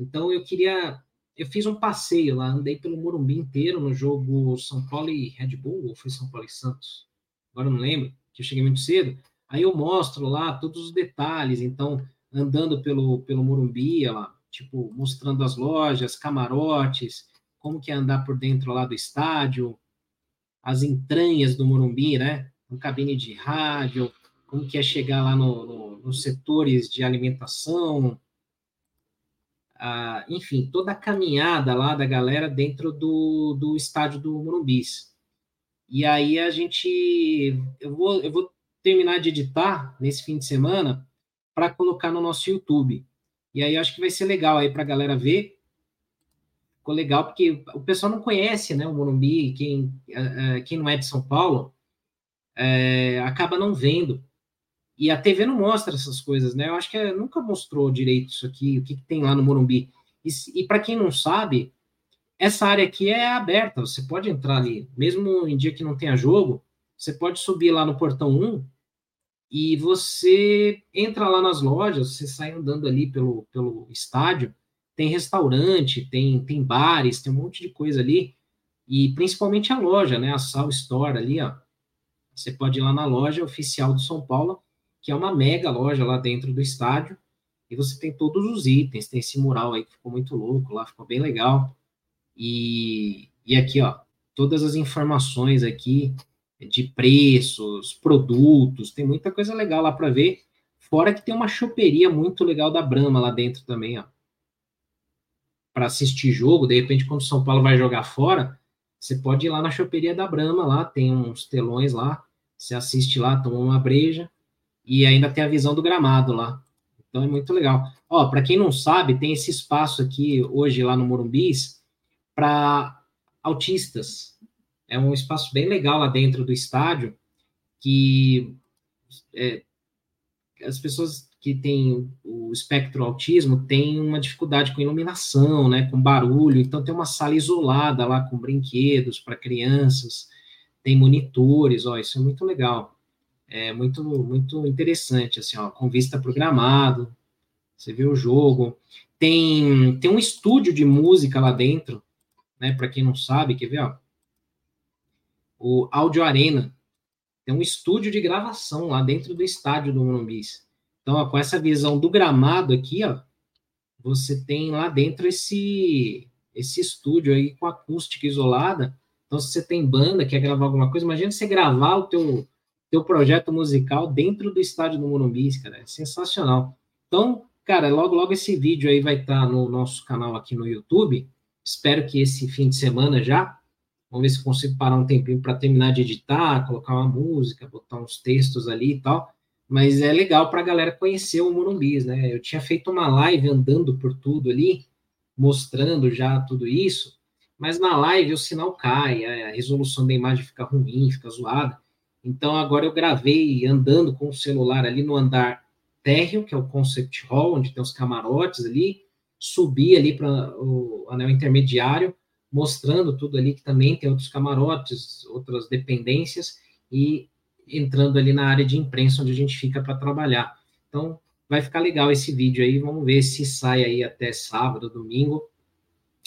Então eu queria, eu fiz um passeio lá, andei pelo Morumbi inteiro no jogo São Paulo e Red Bull, ou foi São Paulo e Santos? Agora não lembro, que eu cheguei muito cedo. Aí eu mostro lá todos os detalhes, então, andando pelo, pelo Morumbi, lá, tipo, mostrando as lojas, camarotes, como que é andar por dentro lá do estádio, as entranhas do Morumbi, né? Com cabine de rádio, como que é chegar lá no, no, nos setores de alimentação, ah, enfim, toda a caminhada lá da galera dentro do, do estádio do Morumbi. E aí a gente, eu vou, eu vou terminar de editar nesse fim de semana para colocar no nosso YouTube. E aí acho que vai ser legal aí para a galera ver. Ficou legal porque o pessoal não conhece, né, o Morumbi, quem, quem não é de São Paulo, é, acaba não vendo. E a TV não mostra essas coisas, né? Eu acho que nunca mostrou direito isso aqui, o que, que tem lá no Morumbi. E, e para quem não sabe, essa área aqui é aberta, você pode entrar ali, mesmo em dia que não tenha jogo, você pode subir lá no portão 1 e você entra lá nas lojas, você sai andando ali pelo, pelo estádio, tem restaurante, tem, tem bares, tem um monte de coisa ali, e principalmente a loja, né, a Sal Store ali, ó. Você pode ir lá na loja oficial do São Paulo, que é uma mega loja lá dentro do estádio, e você tem todos os itens, tem esse mural aí que ficou muito louco lá, ficou bem legal. E, e aqui, ó, todas as informações aqui de preços, produtos, tem muita coisa legal lá para ver. Fora que tem uma choperia muito legal da Brahma lá dentro também, ó. Para assistir jogo, de repente, quando o São Paulo vai jogar fora, você pode ir lá na choperia da Brahma, lá tem uns telões lá, você assiste lá, toma uma breja, e ainda tem a visão do gramado lá. Então é muito legal. Ó, para quem não sabe, tem esse espaço aqui hoje lá no Morumbis para autistas. É um espaço bem legal lá dentro do estádio, que é, as pessoas que têm o espectro autismo têm uma dificuldade com iluminação, né, com barulho, então tem uma sala isolada lá com brinquedos para crianças, tem monitores, ó, isso é muito legal. É muito muito interessante assim, ó, com vista programado. Você vê o jogo. Tem tem um estúdio de música lá dentro, né, para quem não sabe, quer ver, ó? o Audio Arena. Tem um estúdio de gravação lá dentro do estádio do Morumbi. Então, ó, com essa visão do gramado aqui, ó, você tem lá dentro esse esse estúdio aí com acústica isolada. Então, se você tem banda, quer gravar alguma coisa, imagina você gravar o teu, teu projeto musical dentro do estádio do Morumbi, cara. É sensacional. Então, cara, logo, logo esse vídeo aí vai estar no nosso canal aqui no YouTube. Espero que esse fim de semana já Vamos ver se consigo parar um tempinho para terminar de editar, colocar uma música, botar uns textos ali e tal. Mas é legal para a galera conhecer o Morumbis, né? Eu tinha feito uma live andando por tudo ali, mostrando já tudo isso, mas na live o sinal cai, a resolução da imagem fica ruim, fica zoada. Então agora eu gravei andando com o celular ali no andar térreo, que é o concept hall, onde tem os camarotes ali, subir ali para o anel intermediário, mostrando tudo ali que também tem outros camarotes, outras dependências e entrando ali na área de imprensa onde a gente fica para trabalhar. Então, vai ficar legal esse vídeo aí, vamos ver se sai aí até sábado, domingo.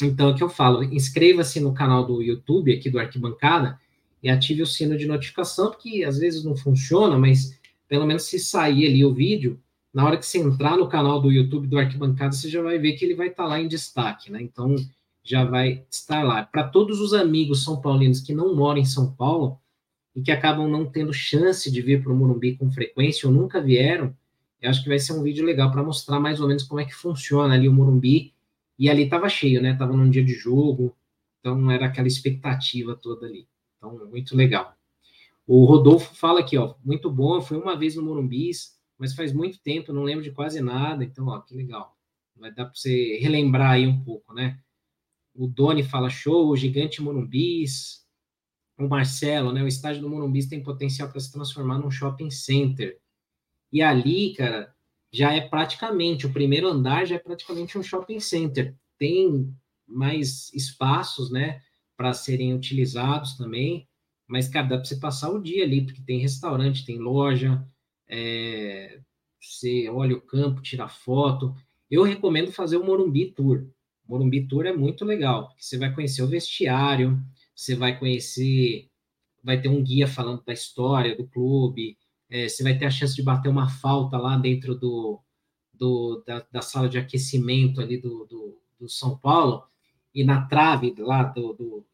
Então, é o que eu falo, inscreva-se no canal do YouTube aqui do Arquibancada e ative o sino de notificação, porque às vezes não funciona, mas pelo menos se sair ali o vídeo, na hora que você entrar no canal do YouTube do Arquibancada, você já vai ver que ele vai estar tá lá em destaque, né? Então, já vai estar lá. Para todos os amigos são paulinos que não moram em São Paulo e que acabam não tendo chance de vir para o Morumbi com frequência ou nunca vieram, eu acho que vai ser um vídeo legal para mostrar mais ou menos como é que funciona ali o Morumbi. E ali estava cheio, né? Tava num dia de jogo, então era aquela expectativa toda ali. Então, muito legal. O Rodolfo fala aqui, ó, muito bom, foi uma vez no Morumbis, mas faz muito tempo, não lembro de quase nada, então, ó, que legal. Vai dar para você relembrar aí um pouco, né? O Doni fala show, o gigante Morumbis. O Marcelo, né? O estádio do Morumbis tem potencial para se transformar num shopping center. E ali, cara, já é praticamente, o primeiro andar já é praticamente um shopping center. Tem mais espaços, né, para serem utilizados também. Mas, cara, dá para você passar o dia ali, porque tem restaurante, tem loja, é, você olha o campo, tira foto. Eu recomendo fazer o Morumbi Tour. Morumbi Tour é muito legal, porque você vai conhecer o vestiário, você vai conhecer, vai ter um guia falando da história do clube, é, você vai ter a chance de bater uma falta lá dentro do, do da, da, sala de aquecimento ali do, do, do, São Paulo, e na trave lá do, do,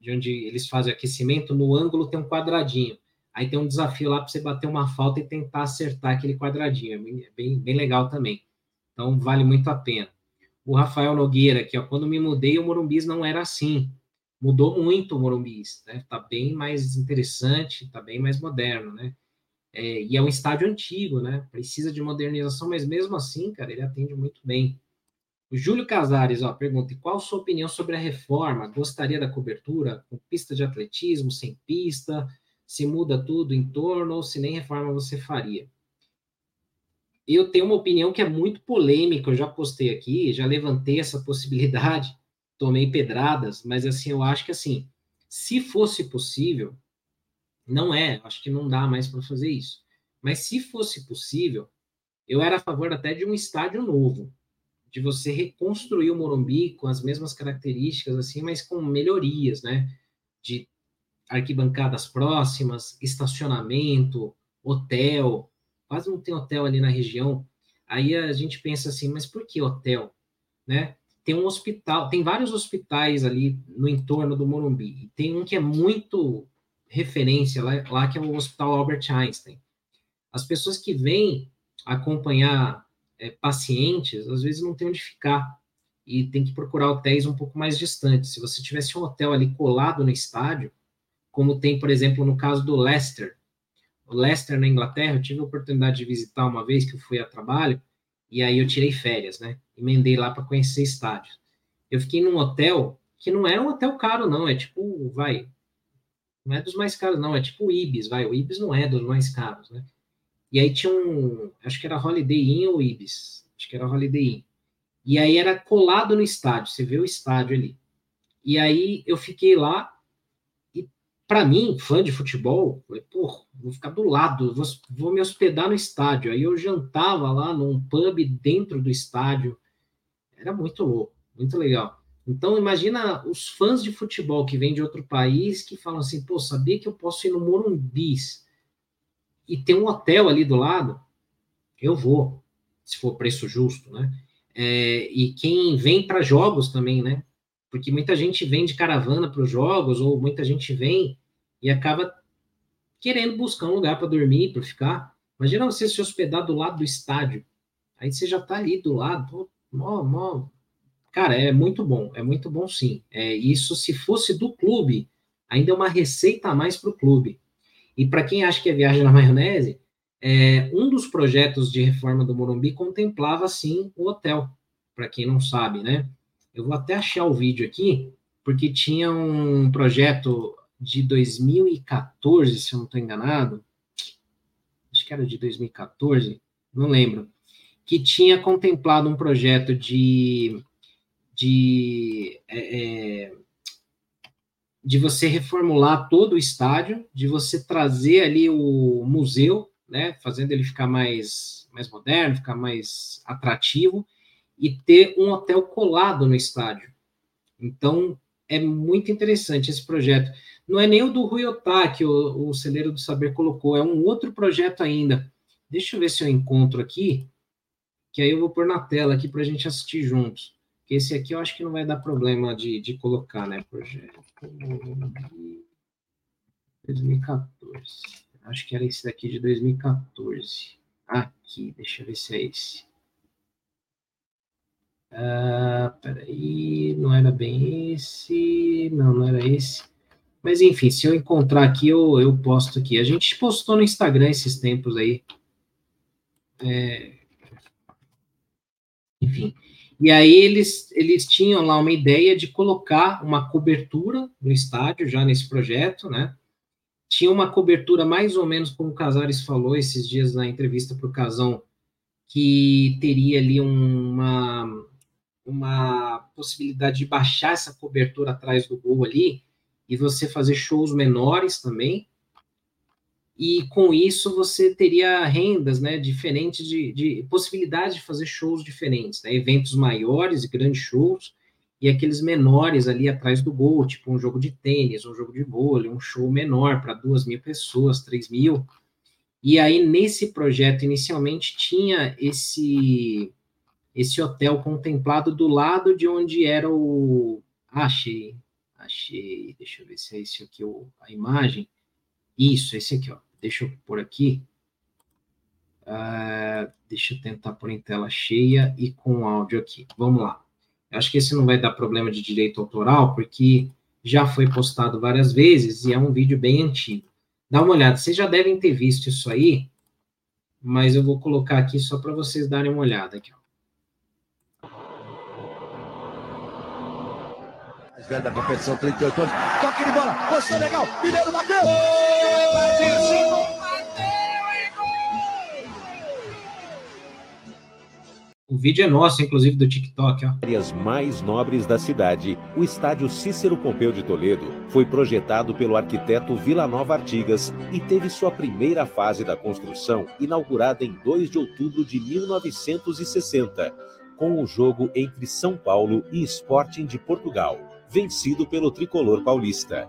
de onde eles fazem o aquecimento, no ângulo tem um quadradinho. Aí tem um desafio lá para você bater uma falta e tentar acertar aquele quadradinho. É bem, bem legal também. Então, vale muito a pena o Rafael Nogueira aqui, ó, quando me mudei, o Morumbis não era assim. Mudou muito o Morumbis, né? Tá bem mais interessante, tá bem mais moderno, né? É, e é um estádio antigo, né? Precisa de modernização, mas mesmo assim, cara, ele atende muito bem. O Júlio Casares, ó, pergunta: qual sua opinião sobre a reforma? Gostaria da cobertura com pista de atletismo, sem pista? Se muda tudo em torno ou se nem reforma você faria? eu tenho uma opinião que é muito polêmica, eu já postei aqui, já levantei essa possibilidade, tomei pedradas, mas assim, eu acho que assim, se fosse possível, não é, acho que não dá mais para fazer isso. Mas se fosse possível, eu era a favor até de um estádio novo, de você reconstruir o Morumbi com as mesmas características assim, mas com melhorias, né? De arquibancadas próximas, estacionamento, hotel, quase não tem hotel ali na região. Aí a gente pensa assim, mas por que hotel? Né? Tem um hospital, tem vários hospitais ali no entorno do Morumbi. tem um que é muito referência lá, lá que é o Hospital Albert Einstein. As pessoas que vêm acompanhar é, pacientes, às vezes não tem onde ficar e tem que procurar hotéis um pouco mais distantes. Se você tivesse um hotel ali colado no estádio, como tem, por exemplo, no caso do Leicester, Leicester, na Inglaterra, eu tive a oportunidade de visitar uma vez que eu fui a trabalho, e aí eu tirei férias, né? Emendei lá para conhecer estádio. Eu fiquei num hotel que não era um hotel caro, não, é tipo, vai, não é dos mais caros, não, é tipo o Ibis, vai, o Ibis não é dos mais caros, né? E aí tinha um, acho que era Holiday Inn ou Ibis, acho que era Holiday Inn. E aí era colado no estádio, você vê o estádio ali. E aí eu fiquei lá, para mim, fã de futebol, falei, pô, vou ficar do lado, vou, vou, me hospedar no estádio. Aí eu jantava lá num pub dentro do estádio. Era muito louco, muito legal. Então, imagina os fãs de futebol que vêm de outro país que falam assim, pô, sabia que eu posso ir no Morumbis e ter um hotel ali do lado? Eu vou, se for preço justo, né? É, e quem vem para jogos também, né? porque muita gente vem de caravana para os jogos, ou muita gente vem e acaba querendo buscar um lugar para dormir, para ficar. Imagina você se hospedar do lado do estádio, aí você já está ali do lado, mó, mó. Cara, é muito bom, é muito bom sim. É, isso, se fosse do clube, ainda é uma receita a mais para o clube. E para quem acha que é viagem na maionese, é, um dos projetos de reforma do Morumbi contemplava, sim, o hotel, para quem não sabe, né? Eu vou até achar o vídeo aqui, porque tinha um projeto de 2014, se eu não estou enganado. Acho que era de 2014. não lembro, que tinha contemplado um projeto de, de, é, é, de você reformular todo o estádio, de você trazer ali o museu, né, fazendo ele ficar mais, mais moderno, ficar mais atrativo, e ter um hotel colado no estádio. Então, é muito interessante esse projeto. Não é nem o do Rui Otaki, o, o Celeiro do Saber colocou, é um outro projeto ainda. Deixa eu ver se eu encontro aqui, que aí eu vou pôr na tela aqui para a gente assistir juntos. Que esse aqui eu acho que não vai dar problema de, de colocar, né? Projeto 2014. Acho que era esse daqui de 2014. Aqui, deixa eu ver se é esse. Ah, peraí, não era bem esse. Não, não era esse. Mas enfim, se eu encontrar aqui, eu, eu posto aqui. A gente postou no Instagram esses tempos aí. É... Enfim. E aí eles, eles tinham lá uma ideia de colocar uma cobertura no estádio, já nesse projeto, né? Tinha uma cobertura mais ou menos como o Casares falou esses dias na entrevista para o Casão, que teria ali uma, uma possibilidade de baixar essa cobertura atrás do gol ali e você fazer shows menores também. E com isso você teria rendas, né, diferentes de, de possibilidades de fazer shows diferentes, né, eventos maiores e grandes shows e aqueles menores ali atrás do gol, tipo um jogo de tênis, um jogo de vôlei, um show menor para duas mil pessoas, três mil. E aí nesse projeto inicialmente tinha esse esse hotel contemplado do lado de onde era o. Ah, achei, achei. Deixa eu ver se é esse aqui o, a imagem. Isso, esse aqui, ó. Deixa eu pôr aqui. Uh, deixa eu tentar pôr em tela cheia e com áudio aqui. Vamos lá. Eu acho que esse não vai dar problema de direito autoral, porque já foi postado várias vezes e é um vídeo bem antigo. Dá uma olhada, vocês já devem ter visto isso aí, mas eu vou colocar aqui só para vocês darem uma olhada aqui. Da competição, 38 anos. Toque de bola, posição legal, Mineiro bateu! O vídeo é nosso, inclusive do TikTok. Ó. Áreas mais nobres da cidade, o estádio Cícero Pompeu de Toledo foi projetado pelo arquiteto Vila Nova Artigas e teve sua primeira fase da construção inaugurada em 2 de outubro de 1960, com o jogo entre São Paulo e Sporting de Portugal vencido pelo tricolor paulista.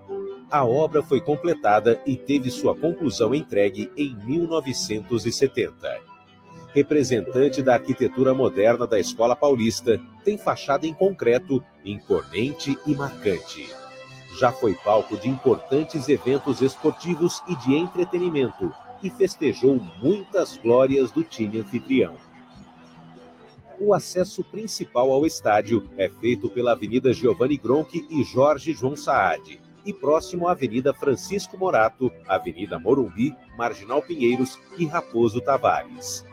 A obra foi completada e teve sua conclusão entregue em 1970. Representante da arquitetura moderna da Escola Paulista, tem fachada em concreto, imponente e marcante. Já foi palco de importantes eventos esportivos e de entretenimento e festejou muitas glórias do time anfitrião o acesso principal ao estádio é feito pela Avenida Giovanni Gronchi e Jorge João Saad, e próximo à Avenida Francisco Morato, Avenida Morumbi, Marginal Pinheiros e Raposo Tavares.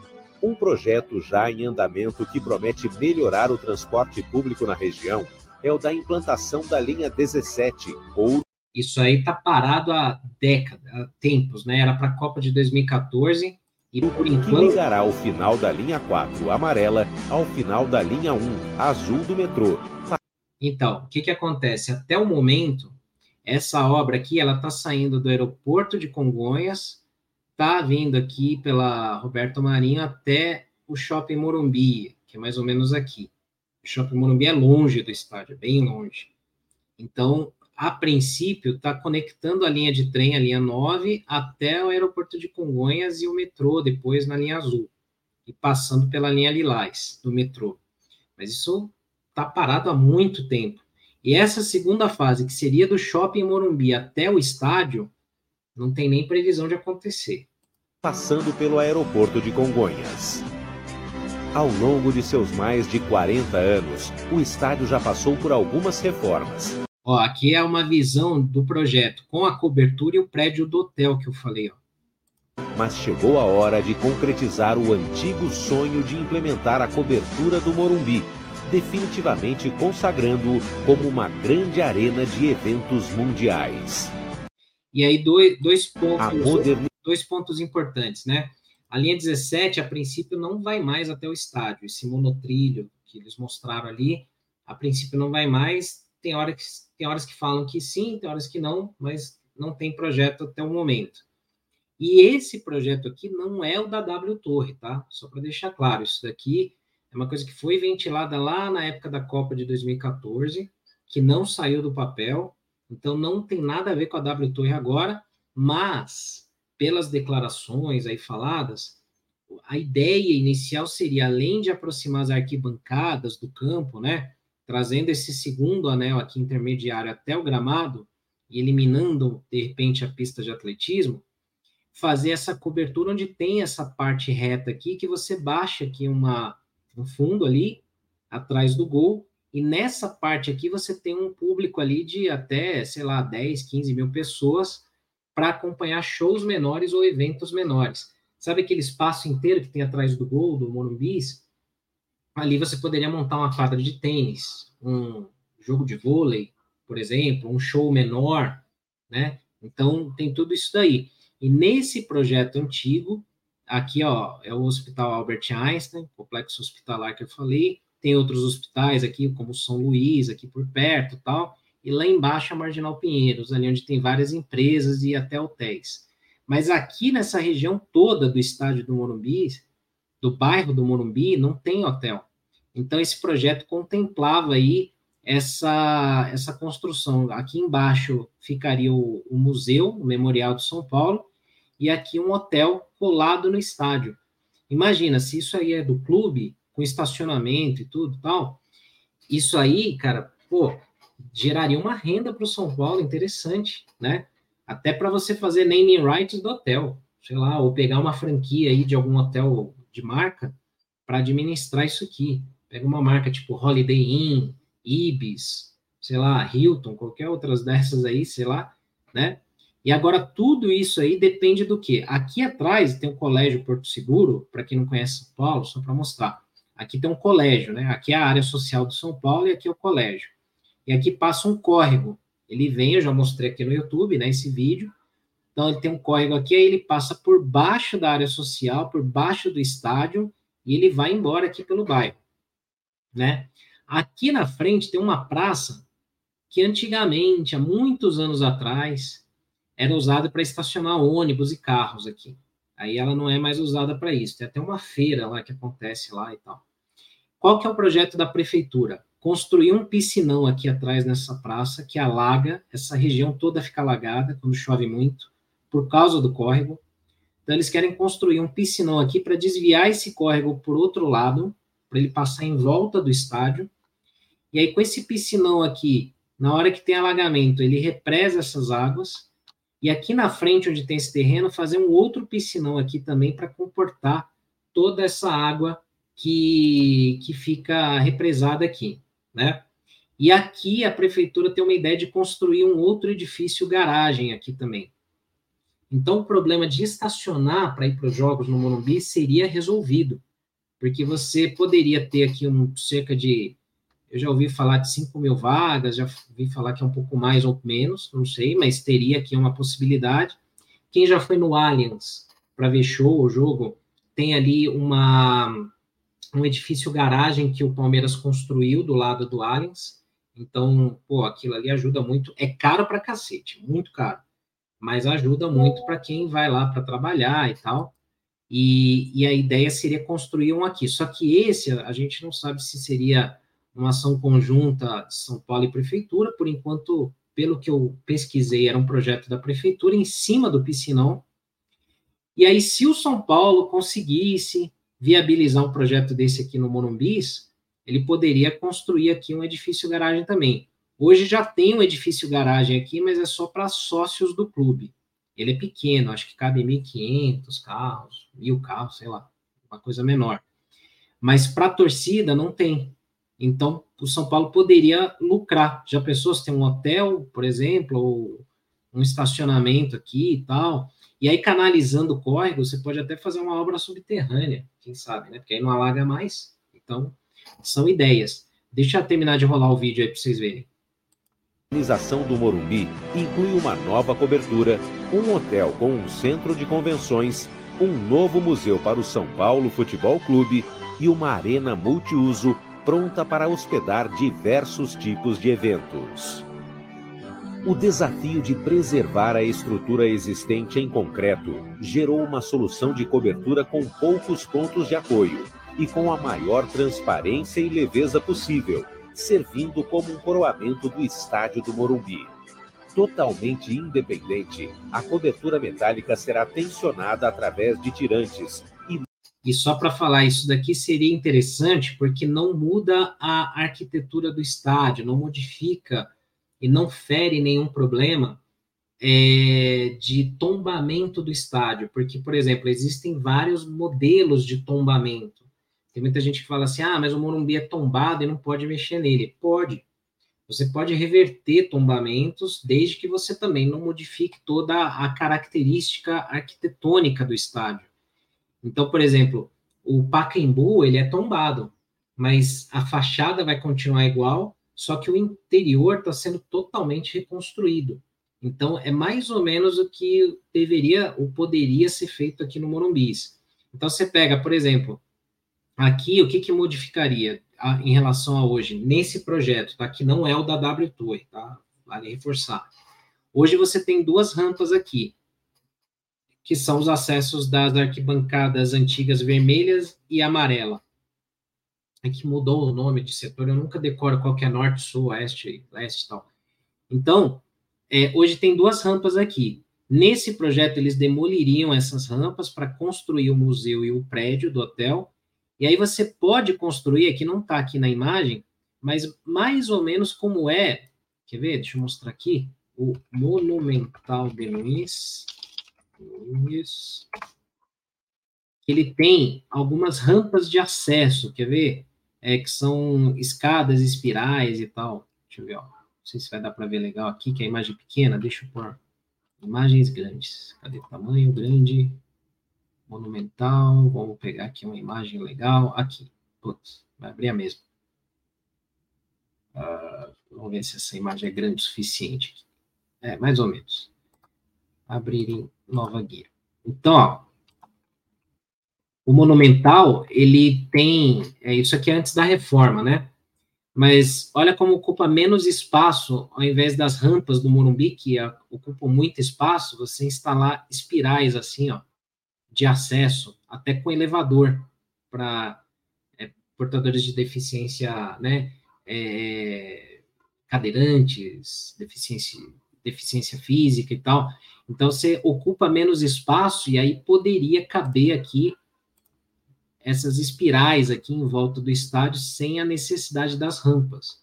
Um projeto já em andamento que promete melhorar o transporte público na região é o da implantação da linha 17, ou isso aí está parado há décadas, há tempos, né? Era para a Copa de 2014 e por enquanto ligará o final da linha 4 amarela ao final da linha 1 azul do metrô. Então, o que, que acontece? Até o momento, essa obra aqui, ela está saindo do aeroporto de Congonhas, está vindo aqui pela Roberto Marinho até o Shopping Morumbi, que é mais ou menos aqui. O Shopping Morumbi é longe do estádio, é bem longe. Então, a princípio, está conectando a linha de trem, a linha 9, até o aeroporto de Congonhas e o metrô, depois na linha azul, e passando pela linha lilás do metrô. Mas isso está parado há muito tempo. E essa segunda fase, que seria do shopping Morumbi até o estádio, não tem nem previsão de acontecer. Passando pelo aeroporto de Congonhas. Ao longo de seus mais de 40 anos, o estádio já passou por algumas reformas. Ó, aqui é uma visão do projeto com a cobertura e o prédio do hotel que eu falei, ó. Mas chegou a hora de concretizar o antigo sonho de implementar a cobertura do Morumbi, definitivamente consagrando-o como uma grande arena de eventos mundiais. E aí dois, dois pontos, dois pontos importantes, né? A linha 17, a princípio, não vai mais até o estádio. Esse monotrilho que eles mostraram ali, a princípio não vai mais. Tem, hora que, tem horas que falam que sim, tem horas que não, mas não tem projeto até o momento. E esse projeto aqui não é o da W Torre, tá? Só para deixar claro, isso daqui é uma coisa que foi ventilada lá na época da Copa de 2014, que não saiu do papel, então não tem nada a ver com a W Torre agora, mas pelas declarações aí faladas, a ideia inicial seria, além de aproximar as arquibancadas do campo, né, trazendo esse segundo anel aqui intermediário até o gramado e eliminando, de repente, a pista de atletismo, fazer essa cobertura onde tem essa parte reta aqui, que você baixa aqui uma, um fundo ali, atrás do gol, e nessa parte aqui você tem um público ali de até, sei lá, 10, 15 mil pessoas para acompanhar shows menores ou eventos menores. Sabe aquele espaço inteiro que tem atrás do gol, do Morumbis? Ali você poderia montar uma quadra de tênis, um jogo de vôlei, por exemplo, um show menor, né? Então tem tudo isso daí. E nesse projeto antigo, aqui ó, é o Hospital Albert Einstein, complexo hospitalar que eu falei, tem outros hospitais aqui, como São Luís, aqui por perto tal, e lá embaixo a Marginal Pinheiros, ali onde tem várias empresas e até hotéis. Mas aqui nessa região toda do estádio do Morumbi, do bairro do Morumbi, não tem hotel. Então esse projeto contemplava aí essa, essa construção. Aqui embaixo ficaria o, o museu, o Memorial de São Paulo, e aqui um hotel colado no estádio. Imagina, se isso aí é do clube, com estacionamento e tudo tal, isso aí, cara, pô, geraria uma renda para o São Paulo interessante, né? Até para você fazer naming rights do hotel, sei lá, ou pegar uma franquia aí de algum hotel de marca para administrar isso aqui. Pega uma marca tipo Holiday Inn, Ibis, sei lá, Hilton, qualquer outras dessas aí, sei lá, né? E agora tudo isso aí depende do que? Aqui atrás tem o Colégio Porto Seguro, para quem não conhece São Paulo, só para mostrar. Aqui tem um colégio, né? Aqui é a área social do São Paulo e aqui é o colégio. E aqui passa um córrego. Ele vem, eu já mostrei aqui no YouTube, né, esse vídeo. Então ele tem um córrego aqui, aí ele passa por baixo da área social, por baixo do estádio, e ele vai embora aqui pelo bairro, né? Aqui na frente tem uma praça que antigamente, há muitos anos atrás, era usada para estacionar ônibus e carros aqui. Aí ela não é mais usada para isso. Tem até uma feira lá que acontece lá e tal. Qual que é o projeto da prefeitura? Construir um piscinão aqui atrás nessa praça que alaga, essa região toda fica alagada quando chove muito, por causa do córrego. Então eles querem construir um piscinão aqui para desviar esse córrego por outro lado, para ele passar em volta do estádio. E aí com esse piscinão aqui, na hora que tem alagamento, ele represa essas águas e aqui na frente, onde tem esse terreno, fazer um outro piscinão aqui também para comportar toda essa água que, que fica represada aqui, né? E aqui a prefeitura tem uma ideia de construir um outro edifício garagem aqui também. Então o problema de estacionar para ir para os jogos no Morumbi seria resolvido, porque você poderia ter aqui um cerca de eu já ouvi falar de 5 mil vagas, já ouvi falar que é um pouco mais ou menos, não sei, mas teria aqui uma possibilidade. Quem já foi no Allianz para ver show ou jogo, tem ali uma, um edifício garagem que o Palmeiras construiu do lado do Allianz. Então, pô, aquilo ali ajuda muito. É caro para cacete, muito caro. Mas ajuda muito para quem vai lá para trabalhar e tal. E, e a ideia seria construir um aqui. Só que esse, a gente não sabe se seria uma ação conjunta de São Paulo e Prefeitura, por enquanto, pelo que eu pesquisei, era um projeto da Prefeitura em cima do piscinão. E aí, se o São Paulo conseguisse viabilizar um projeto desse aqui no Morumbis, ele poderia construir aqui um edifício garagem também. Hoje já tem um edifício garagem aqui, mas é só para sócios do clube. Ele é pequeno, acho que cabe 1.500 carros, mil carros, sei lá, uma coisa menor. Mas para a torcida não tem. Então, o São Paulo poderia lucrar. Já pensou se tem um hotel, por exemplo, ou um estacionamento aqui e tal, e aí canalizando o córrego, você pode até fazer uma obra subterrânea, quem sabe, né? Porque aí não alaga mais. Então, são ideias. Deixa eu terminar de rolar o vídeo aí para vocês verem. A organização do Morumbi inclui uma nova cobertura, um hotel com um centro de convenções um novo museu para o São Paulo Futebol Clube e uma arena multiuso pronta para hospedar diversos tipos de eventos. O desafio de preservar a estrutura existente em concreto gerou uma solução de cobertura com poucos pontos de apoio e com a maior transparência e leveza possível, servindo como um coroamento do estádio do Morumbi. Totalmente independente, a cobertura metálica será tensionada através de tirantes e só para falar, isso daqui seria interessante porque não muda a arquitetura do estádio, não modifica e não fere nenhum problema é, de tombamento do estádio. Porque, por exemplo, existem vários modelos de tombamento. Tem muita gente que fala assim: ah, mas o Morumbi é tombado e não pode mexer nele. Pode. Você pode reverter tombamentos desde que você também não modifique toda a característica arquitetônica do estádio. Então, por exemplo, o Pacaembu, ele é tombado, mas a fachada vai continuar igual, só que o interior está sendo totalmente reconstruído. Então, é mais ou menos o que deveria ou poderia ser feito aqui no Morumbi. Então, você pega, por exemplo, aqui, o que, que modificaria em relação a hoje, nesse projeto, tá? que não é o da W Tour, tá? Vale reforçar. Hoje você tem duas rampas aqui que são os acessos das arquibancadas antigas vermelhas e amarela. É que mudou o nome de setor, eu nunca decoro qual que é norte, sul, oeste, leste e tal. Então, é, hoje tem duas rampas aqui. Nesse projeto, eles demoliriam essas rampas para construir o museu e o prédio do hotel. E aí você pode construir, aqui não está aqui na imagem, mas mais ou menos como é, quer ver? Deixa eu mostrar aqui, o Monumental de Luiz, isso. Ele tem algumas rampas de acesso, quer ver? É, que são escadas, espirais e tal. Deixa eu ver, ó. Não sei se vai dar para ver legal aqui, que é a imagem pequena. Deixa eu pôr imagens grandes. Cadê? Tamanho grande, monumental. Vamos pegar aqui uma imagem legal. Aqui. Putz, vai abrir a mesma. Uh, vamos ver se essa imagem é grande o suficiente. É, mais ou menos. Abrir em nova guia. Então, ó, o monumental, ele tem, é, isso aqui é antes da reforma, né? Mas olha como ocupa menos espaço, ao invés das rampas do Morumbi, que ocupam muito espaço, você instalar espirais assim, ó, de acesso, até com elevador, para é, portadores de deficiência, né? É, cadeirantes, deficiência, deficiência física e tal. Então você ocupa menos espaço e aí poderia caber aqui essas espirais aqui em volta do estádio sem a necessidade das rampas.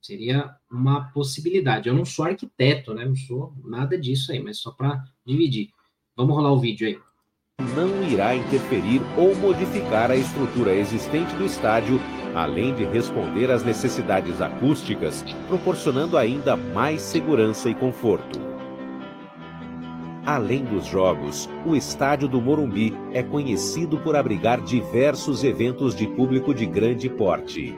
Seria uma possibilidade. Eu não sou arquiteto, né? Não sou nada disso aí, mas só para dividir. Vamos rolar o vídeo aí. Não irá interferir ou modificar a estrutura existente do estádio, além de responder às necessidades acústicas, proporcionando ainda mais segurança e conforto. Além dos jogos, o estádio do Morumbi é conhecido por abrigar diversos eventos de público de grande porte.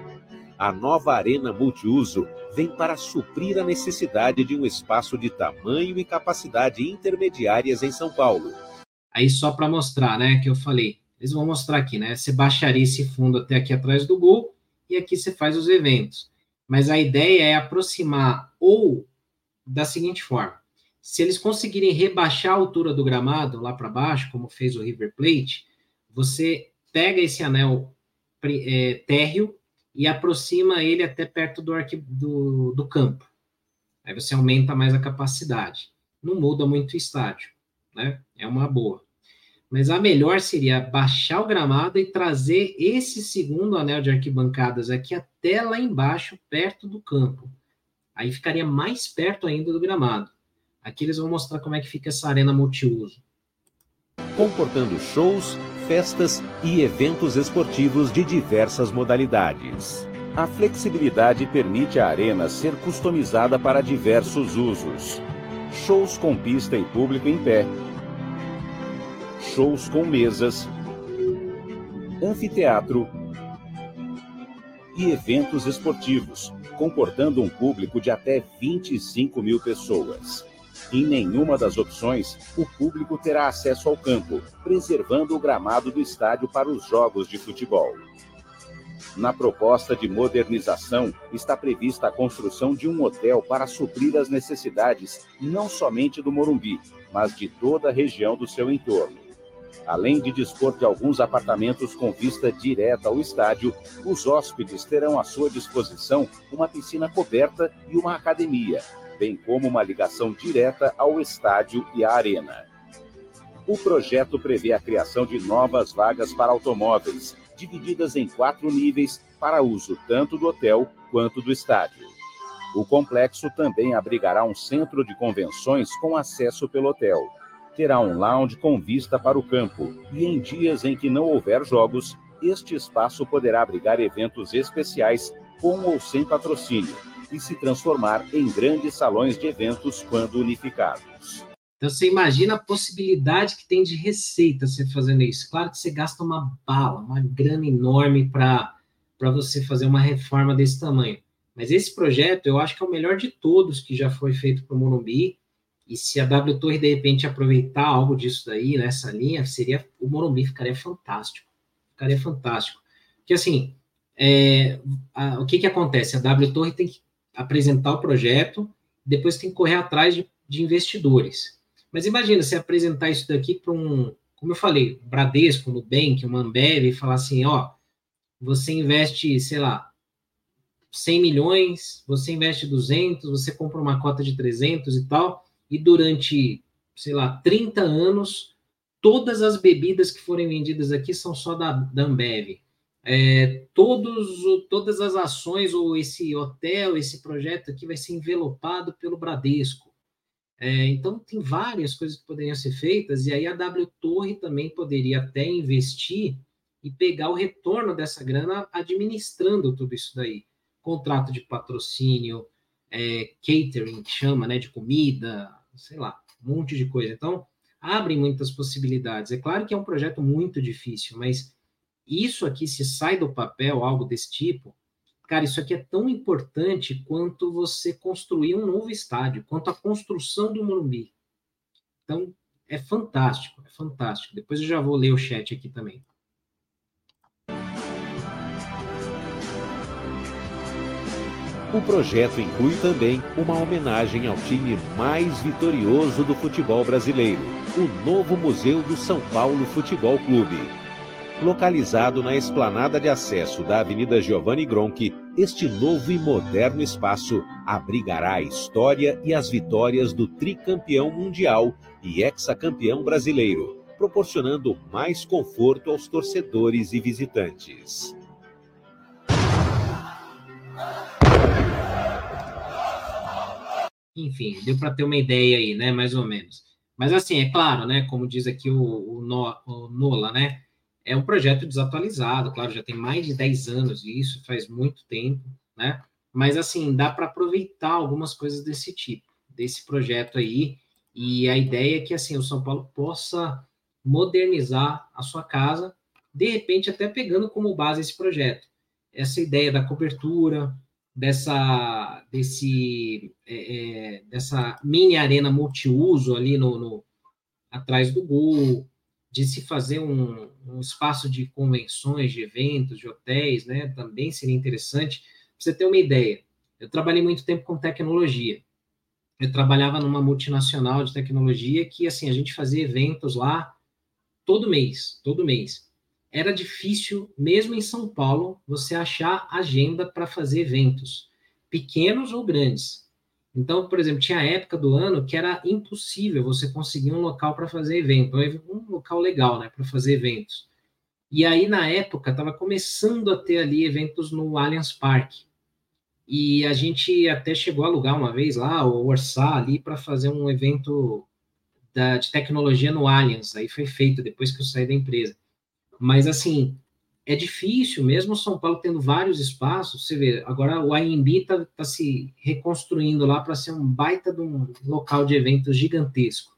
A nova arena multiuso vem para suprir a necessidade de um espaço de tamanho e capacidade intermediárias em São Paulo. Aí só para mostrar, né, que eu falei, eles vão mostrar aqui, né? Você baixaria esse fundo até aqui atrás do gol e aqui você faz os eventos. Mas a ideia é aproximar ou da seguinte forma: se eles conseguirem rebaixar a altura do gramado lá para baixo, como fez o River Plate, você pega esse anel é, térreo e aproxima ele até perto do, arqui, do, do campo. Aí você aumenta mais a capacidade. Não muda muito o estádio, né? É uma boa. Mas a melhor seria baixar o gramado e trazer esse segundo anel de arquibancadas aqui até lá embaixo, perto do campo. Aí ficaria mais perto ainda do gramado. Aqui eles vão mostrar como é que fica essa arena multiuso. Comportando shows, festas e eventos esportivos de diversas modalidades. A flexibilidade permite à arena ser customizada para diversos usos. Shows com pista e público em pé. Shows com mesas. Anfiteatro. E eventos esportivos, comportando um público de até 25 mil pessoas. Em nenhuma das opções, o público terá acesso ao campo, preservando o gramado do estádio para os jogos de futebol. Na proposta de modernização, está prevista a construção de um hotel para suprir as necessidades não somente do Morumbi, mas de toda a região do seu entorno. Além de dispor de alguns apartamentos com vista direta ao estádio, os hóspedes terão à sua disposição uma piscina coberta e uma academia, bem como uma ligação direta ao estádio e à arena. O projeto prevê a criação de novas vagas para automóveis, divididas em quatro níveis para uso tanto do hotel quanto do estádio. O complexo também abrigará um centro de convenções com acesso pelo hotel. Terá um lounge com vista para o campo e, em dias em que não houver jogos, este espaço poderá abrigar eventos especiais com ou sem patrocínio e se transformar em grandes salões de eventos quando unificados. Então você imagina a possibilidade que tem de receita você fazendo isso. Claro que você gasta uma bala, uma grana enorme para você fazer uma reforma desse tamanho. Mas esse projeto eu acho que é o melhor de todos que já foi feito para o Morumbi. E se a W Torre de repente aproveitar algo disso daí, nessa linha, seria o Morumbi ficaria fantástico. Ficaria fantástico. Porque assim, é, a, o que, que acontece? A W Torre tem que apresentar o projeto, depois tem que correr atrás de, de investidores. Mas imagina você apresentar isso daqui para um, como eu falei, um Bradesco, um Nubank, uma Ambev, e falar assim, ó, você investe, sei lá, 100 milhões, você investe 200, você compra uma cota de 300 e tal, e durante, sei lá, 30 anos, todas as bebidas que forem vendidas aqui são só da, da Ambev. É, todos, todas as ações, ou esse hotel, esse projeto aqui vai ser envelopado pelo Bradesco. É, então, tem várias coisas que poderiam ser feitas, e aí a W Torre também poderia até investir e pegar o retorno dessa grana administrando tudo isso daí. Contrato de patrocínio, é, catering, que chama, né, de comida, sei lá, um monte de coisa. Então, abre muitas possibilidades. É claro que é um projeto muito difícil, mas isso aqui, se sai do papel, algo desse tipo, Cara, isso aqui é tão importante quanto você construir um novo estádio, quanto a construção do Morumbi. Então, é fantástico, é fantástico. Depois eu já vou ler o chat aqui também. O projeto inclui também uma homenagem ao time mais vitorioso do futebol brasileiro, o novo Museu do São Paulo Futebol Clube. Localizado na esplanada de acesso da Avenida Giovanni Gronchi, este novo e moderno espaço abrigará a história e as vitórias do tricampeão mundial e hexacampeão brasileiro, proporcionando mais conforto aos torcedores e visitantes. Enfim, deu para ter uma ideia aí, né? Mais ou menos. Mas assim, é claro, né? Como diz aqui o, o, no, o Nola, né? É um projeto desatualizado, claro, já tem mais de 10 anos e isso faz muito tempo, né? Mas assim, dá para aproveitar algumas coisas desse tipo, desse projeto aí, e a ideia é que assim, o São Paulo possa modernizar a sua casa, de repente até pegando como base esse projeto. Essa ideia da cobertura, dessa desse é, é dessa mini arena multiuso ali no, no atrás do gol, de se fazer um, um, espaço de convenções, de eventos, de hotéis, né? Também seria interessante. Pra você ter uma ideia, eu trabalhei muito tempo com tecnologia. Eu trabalhava numa multinacional de tecnologia que, assim, a gente fazia eventos lá todo mês, todo mês. Era difícil, mesmo em São Paulo, você achar agenda para fazer eventos, pequenos ou grandes. Então, por exemplo, tinha época do ano que era impossível você conseguir um local para fazer evento, um local legal, né, para fazer eventos. E aí, na época, estava começando a ter ali eventos no Allianz Parque. E a gente até chegou a alugar uma vez lá, ou orçar ali para fazer um evento da, de tecnologia no Allianz. Aí foi feito depois que eu saí da empresa. Mas, assim, é difícil, mesmo São Paulo tendo vários espaços, você vê, agora o AMB está tá se reconstruindo lá para ser um baita de um local de eventos gigantesco.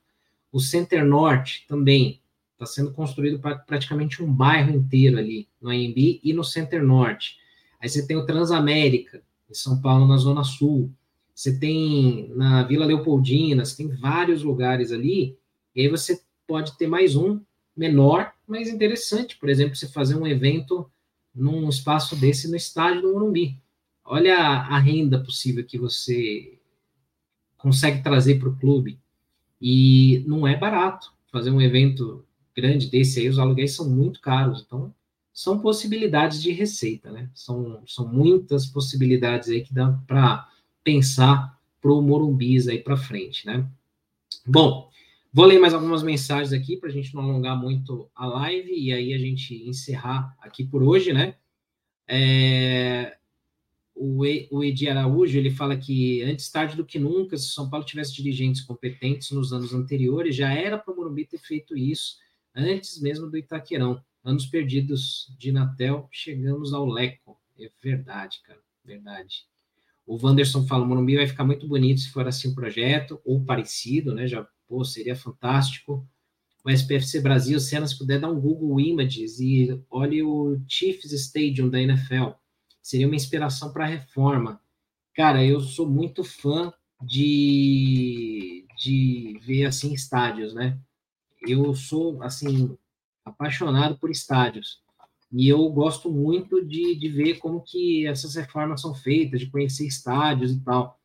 O Center Norte também está sendo construído para praticamente um bairro inteiro ali, no AMB e no Center Norte. Aí você tem o Transamérica, em São Paulo, na Zona Sul. você tem na Vila Leopoldina, você tem vários lugares ali, e aí você pode ter mais um menor, mas interessante, por exemplo, você fazer um evento num espaço desse no estádio do Morumbi. Olha a, a renda possível que você consegue trazer para o clube. E não é barato fazer um evento grande desse aí, os aluguéis são muito caros. Então, são possibilidades de receita, né? São, são muitas possibilidades aí que dá para pensar para o Morumbis aí para frente, né? Bom, vou ler mais algumas mensagens aqui para a gente não alongar muito a live e aí a gente encerrar aqui por hoje, né? É, o, Edi Araújo ele fala que antes tarde do que nunca, se São Paulo tivesse dirigentes competentes nos anos anteriores, já era para o Morumbi ter feito isso antes mesmo do Itaquerão. Anos perdidos de Natel, chegamos ao Leco. É verdade, cara, verdade. O Wanderson fala, o Morumbi vai ficar muito bonito se for assim o projeto, ou parecido, né? Já, pô, seria fantástico. O SPFC Brasil, se se puder dar um Google Images e olhe o Chiefs Stadium da NFL. Seria uma inspiração para a reforma. Cara, eu sou muito fã de, de ver, assim, estádios, né? Eu sou, assim, apaixonado por estádios. E eu gosto muito de, de ver como que essas reformas são feitas, de conhecer estádios e tal.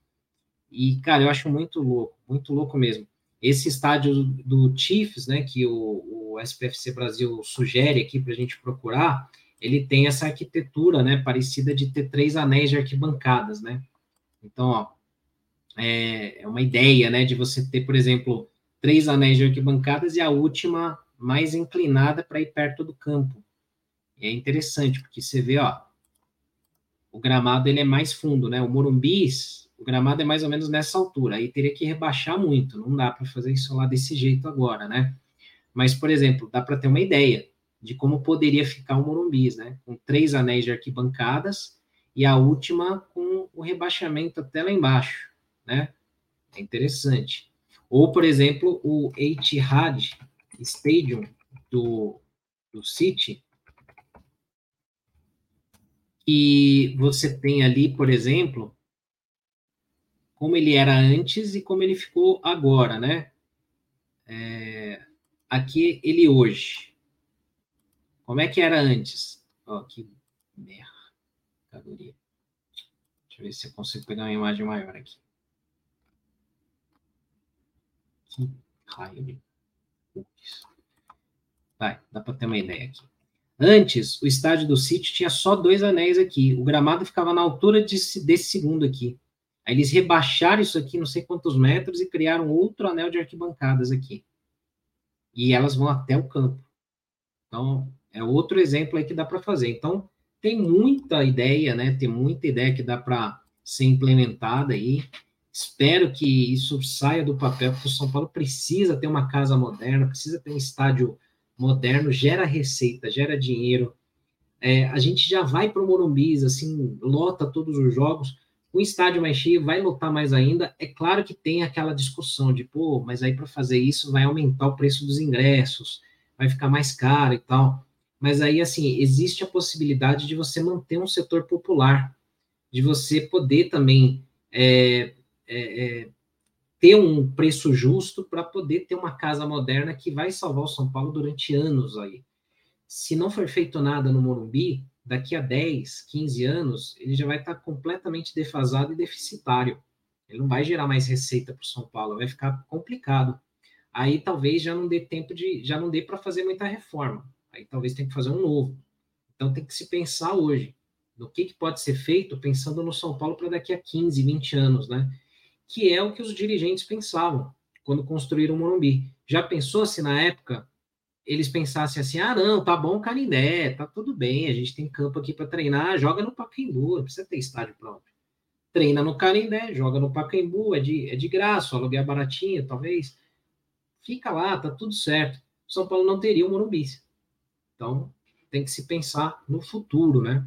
E, cara, eu acho muito louco, muito louco mesmo. Esse estádio do Chiefs, né, que o, o SPFC Brasil sugere aqui para a gente procurar, ele tem essa arquitetura, né, parecida de ter três anéis de arquibancadas, né? Então, ó, é, é uma ideia, né, de você ter, por exemplo, três anéis de arquibancadas e a última mais inclinada para ir perto do campo. E é interessante, porque você vê, ó, o gramado ele é mais fundo, né? O Morumbis, o gramado é mais ou menos nessa altura, aí teria que rebaixar muito, não dá para fazer isso lá desse jeito agora, né? Mas, por exemplo, dá para ter uma ideia de como poderia ficar o Morumbis, né? Com três anéis de arquibancadas e a última com o rebaixamento até lá embaixo, né? É interessante. Ou, por exemplo, o Etihad, Stadium do, do City, e você tem ali, por exemplo, como ele era antes e como ele ficou agora, né? É, aqui ele hoje. Como é que era antes? Ó, que mercadoria. Deixa eu ver se eu consigo pegar uma imagem maior aqui. Que raio de Vai, dá para ter uma ideia aqui. Antes, o estádio do sítio tinha só dois anéis aqui. O gramado ficava na altura desse segundo aqui. Aí eles rebaixaram isso aqui, não sei quantos metros, e criaram outro anel de arquibancadas aqui. E elas vão até o campo. Então, é outro exemplo aí que dá para fazer. Então, tem muita ideia, né? Tem muita ideia que dá para ser implementada aí. Espero que isso saia do papel, porque o São Paulo precisa ter uma casa moderna, precisa ter um estádio moderno, gera receita, gera dinheiro. É, a gente já vai para o Morumbi, assim, lota todos os jogos. O estádio mais cheio vai lotar mais ainda. É claro que tem aquela discussão de, pô, mas aí para fazer isso vai aumentar o preço dos ingressos, vai ficar mais caro e tal. Mas aí, assim, existe a possibilidade de você manter um setor popular, de você poder também é, é, é, ter um preço justo para poder ter uma casa moderna que vai salvar o São Paulo durante anos aí. Se não for feito nada no Morumbi, daqui a 10, 15 anos, ele já vai estar tá completamente defasado e deficitário. Ele não vai gerar mais receita para o São Paulo, vai ficar complicado. Aí talvez já não dê tempo de, já não dê para fazer muita reforma. Aí talvez tenha que fazer um novo. Então tem que se pensar hoje no que, que pode ser feito pensando no São Paulo para daqui a 15, 20 anos, né? que é o que os dirigentes pensavam quando construíram o Morumbi. Já pensou se na época eles pensassem assim: ah, não, tá bom Canindé, tá tudo bem, a gente tem campo aqui para treinar, joga no Pacaembu, não precisa ter estádio próprio. Treina no Canindé, joga no Pacaembu, é de, é de graça, aluguel é baratinho, talvez. Fica lá, tá tudo certo. São Paulo não teria o Morumbi. Então, tem que se pensar no futuro, né?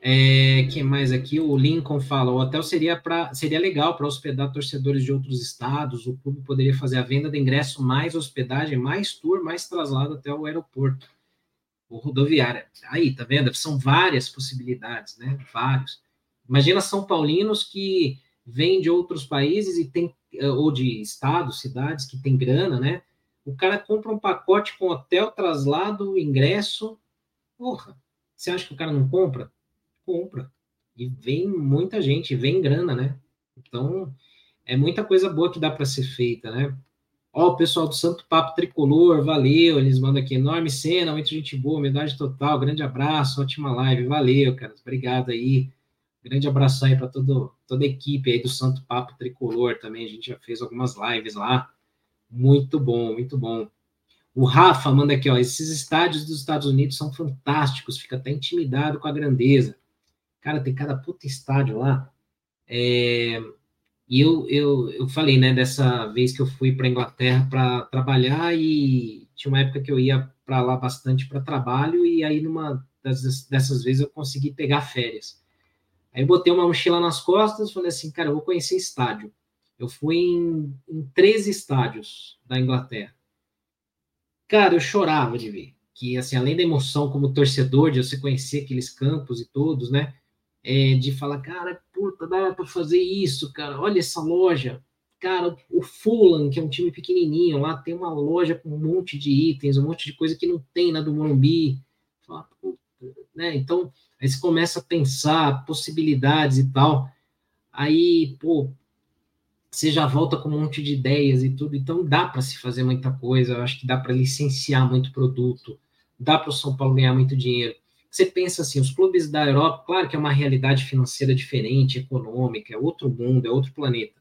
É, que mais aqui? O Lincoln fala: o hotel seria, pra, seria legal para hospedar torcedores de outros estados. O clube poderia fazer a venda de ingresso, mais hospedagem, mais tour, mais traslado até o aeroporto, ou rodoviária. Aí, tá vendo? São várias possibilidades, né? Vários. Imagina São Paulinos que vem de outros países e tem, ou de estados, cidades que tem grana, né? O cara compra um pacote com hotel, traslado, ingresso. Porra, você acha que o cara não compra? Compra. E vem muita gente, vem grana, né? Então, é muita coisa boa que dá para ser feita, né? Ó, o pessoal do Santo Papo Tricolor, valeu, eles mandam aqui, enorme cena, muita gente boa, medalha total, grande abraço, ótima live, valeu, cara, obrigado aí, grande abraço aí para toda a equipe aí do Santo Papo Tricolor também, a gente já fez algumas lives lá, muito bom, muito bom. O Rafa manda aqui, ó, esses estádios dos Estados Unidos são fantásticos, fica até intimidado com a grandeza. Cara, tem cada puta estádio lá. É, e eu, eu, eu falei, né, dessa vez que eu fui para Inglaterra para trabalhar e tinha uma época que eu ia para lá bastante para trabalho e aí numa das, dessas vezes eu consegui pegar férias. Aí eu botei uma mochila nas costas, falei assim, cara, eu vou conhecer estádio. Eu fui em, em 13 estádios da Inglaterra. Cara, eu chorava de ver que, assim, além da emoção como torcedor de você conhecer aqueles campos e todos, né? É, de falar, cara, puta, dá para fazer isso, cara, olha essa loja. Cara, o Fulham, que é um time pequenininho, lá tem uma loja com um monte de itens, um monte de coisa que não tem na do Morumbi. Né? Então, aí você começa a pensar possibilidades e tal. Aí, pô, você já volta com um monte de ideias e tudo. Então, dá para se fazer muita coisa. Eu acho que dá para licenciar muito produto. Dá para o São Paulo ganhar muito dinheiro. Você pensa assim, os clubes da Europa, claro que é uma realidade financeira diferente, econômica, é outro mundo, é outro planeta.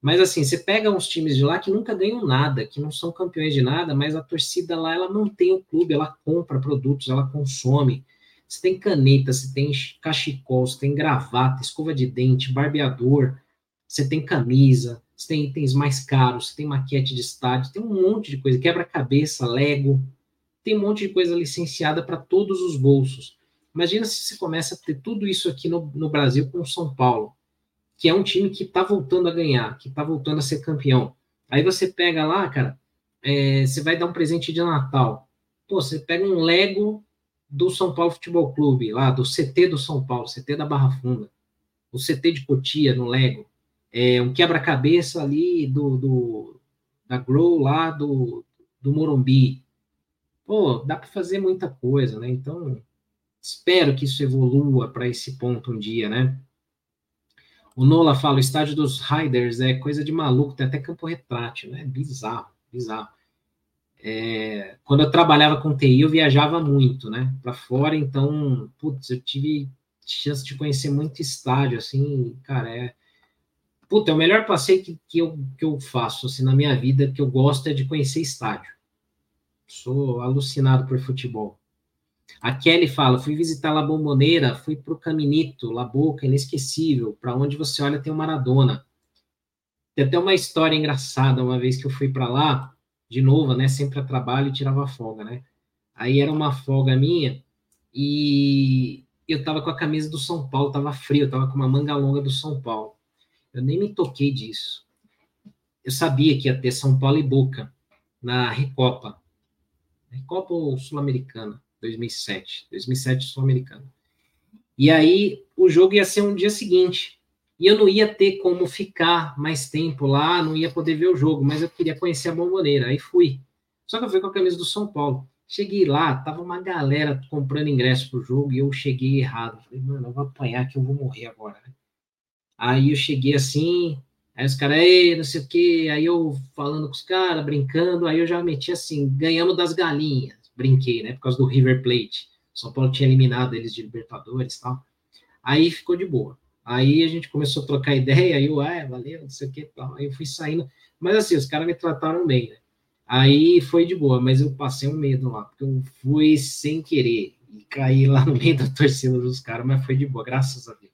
Mas assim, você pega uns times de lá que nunca ganham nada, que não são campeões de nada, mas a torcida lá, ela não tem o clube, ela compra produtos, ela consome. Você tem caneta, você tem cachecol, você tem gravata, escova de dente, barbeador, você tem camisa, você tem itens mais caros, você tem maquete de estádio, tem um monte de coisa, quebra-cabeça, Lego, tem um monte de coisa licenciada para todos os bolsos. Imagina se você começa a ter tudo isso aqui no, no Brasil com o São Paulo, que é um time que está voltando a ganhar, que está voltando a ser campeão. Aí você pega lá, cara, é, você vai dar um presente de Natal. Pô, você pega um Lego do São Paulo Futebol Clube, lá do CT do São Paulo, CT da Barra Funda, o CT de Cotia no Lego, é, um quebra-cabeça ali do, do, da Grow lá do, do Morumbi, pô, dá para fazer muita coisa, né? Então, espero que isso evolua para esse ponto um dia, né? O Nola fala, o estádio dos Riders é coisa de maluco, tem até campo retrátil, né? Bizarro, bizarro. É, quando eu trabalhava com TI, eu viajava muito, né? Para fora, então, putz, eu tive chance de conhecer muito estádio, assim, cara, é... Puta, é o melhor passeio que, que, eu, que eu faço, assim, na minha vida, que eu gosto é de conhecer estádio. Sou alucinado por futebol. A Kelly fala: fui visitar La Bombonera, fui para o Caminito, La Boca, inesquecível, para onde você olha tem o Maradona. Tem até uma história engraçada, uma vez que eu fui para lá, de novo, né, sempre a trabalho e tirava folga, né? Aí era uma folga minha e eu tava com a camisa do São Paulo, tava frio, tava com uma manga longa do São Paulo. Eu nem me toquei disso. Eu sabia que ia ter São Paulo e Boca na Recopa. Copa Sul-Americana, 2007. 2007 Sul-Americana. E aí o jogo ia ser um dia seguinte. E eu não ia ter como ficar mais tempo lá, não ia poder ver o jogo, mas eu queria conhecer a bomboneira. Aí fui. Só que eu fui com a camisa do São Paulo. Cheguei lá, tava uma galera comprando ingresso pro jogo e eu cheguei errado. Falei, mano, eu vou apanhar que eu vou morrer agora. Né? Aí eu cheguei assim, Aí os caras, não sei o quê, aí eu falando com os caras, brincando, aí eu já meti assim, ganhamos das galinhas, brinquei, né, por causa do River Plate. São Paulo tinha eliminado eles de Libertadores e tal. Aí ficou de boa. Aí a gente começou a trocar ideia, aí eu, ah, valeu, não sei o que tal. Aí eu fui saindo, mas assim, os caras me trataram bem, né? Aí foi de boa, mas eu passei um medo lá, porque eu fui sem querer e caí lá no meio da torcida dos caras, mas foi de boa, graças a Deus.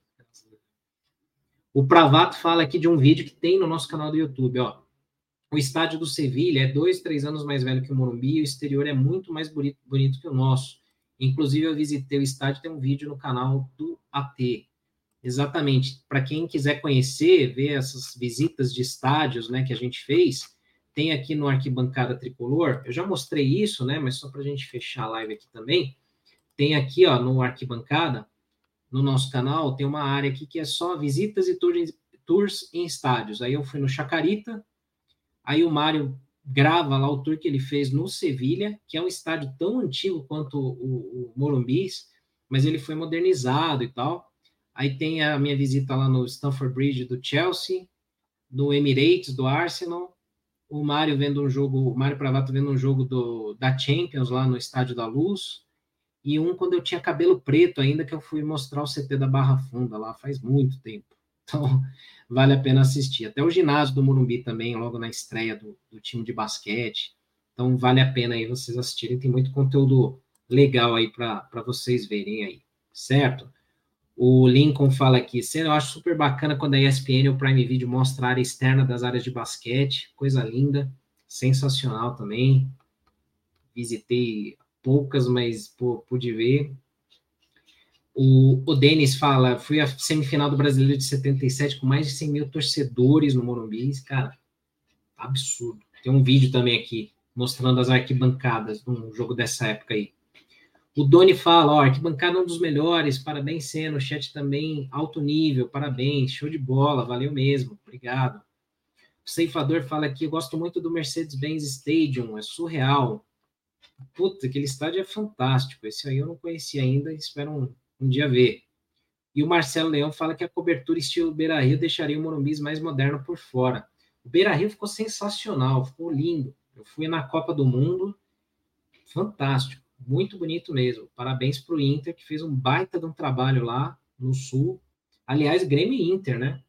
O Pravato fala aqui de um vídeo que tem no nosso canal do YouTube, ó. O estádio do Sevilha é dois, três anos mais velho que o Morumbi e o exterior é muito mais bonito, bonito que o nosso. Inclusive, eu visitei o estádio, tem um vídeo no canal do AT. Exatamente. Para quem quiser conhecer, ver essas visitas de estádios né, que a gente fez, tem aqui no Arquibancada Tricolor. Eu já mostrei isso, né? Mas só para a gente fechar a live aqui também. Tem aqui, ó, no Arquibancada, no nosso canal, tem uma área aqui que é só visitas e tours, em estádios. Aí eu fui no Chacarita, aí o Mário grava lá o tour que ele fez no Sevilha, que é um estádio tão antigo quanto o, o Morumbis, mas ele foi modernizado e tal. Aí tem a minha visita lá no Stamford Bridge do Chelsea, no Emirates do Arsenal, o Mário vendo um jogo, o Mário Pravato vendo um jogo do, da Champions lá no Estádio da Luz, e um quando eu tinha cabelo preto ainda, que eu fui mostrar o CT da Barra Funda lá faz muito tempo. Então, vale a pena assistir. Até o ginásio do Morumbi também, logo na estreia do, do time de basquete. Então, vale a pena aí vocês assistirem. Tem muito conteúdo legal aí para vocês verem aí, certo? O Lincoln fala aqui, eu acho super bacana quando a ESPN ou o Prime Video mostra a área externa das áreas de basquete, coisa linda, sensacional também. Visitei poucas, mas pô, pude ver. O, o Denis fala: fui à semifinal do Brasileiro de 77 com mais de 100 mil torcedores no Morumbi. Cara, absurdo. Tem um vídeo também aqui mostrando as arquibancadas num jogo dessa época aí. O Doni fala: ó, arquibancada é um dos melhores, parabéns, Senna. O chat também, alto nível, parabéns, show de bola, valeu mesmo, obrigado. O ceifador fala aqui: eu gosto muito do Mercedes-Benz Stadium, é surreal. Puta, aquele estádio é fantástico. Esse aí eu não conhecia ainda, espero um, um dia ver. E o Marcelo Leão fala que a cobertura estilo Beira Rio deixaria o Morumbi mais moderno por fora. O Beira Rio ficou sensacional, ficou lindo. Eu fui na Copa do Mundo, fantástico, muito bonito mesmo. Parabéns para o Inter, que fez um baita de um trabalho lá no Sul. Aliás, Grêmio e Inter, né?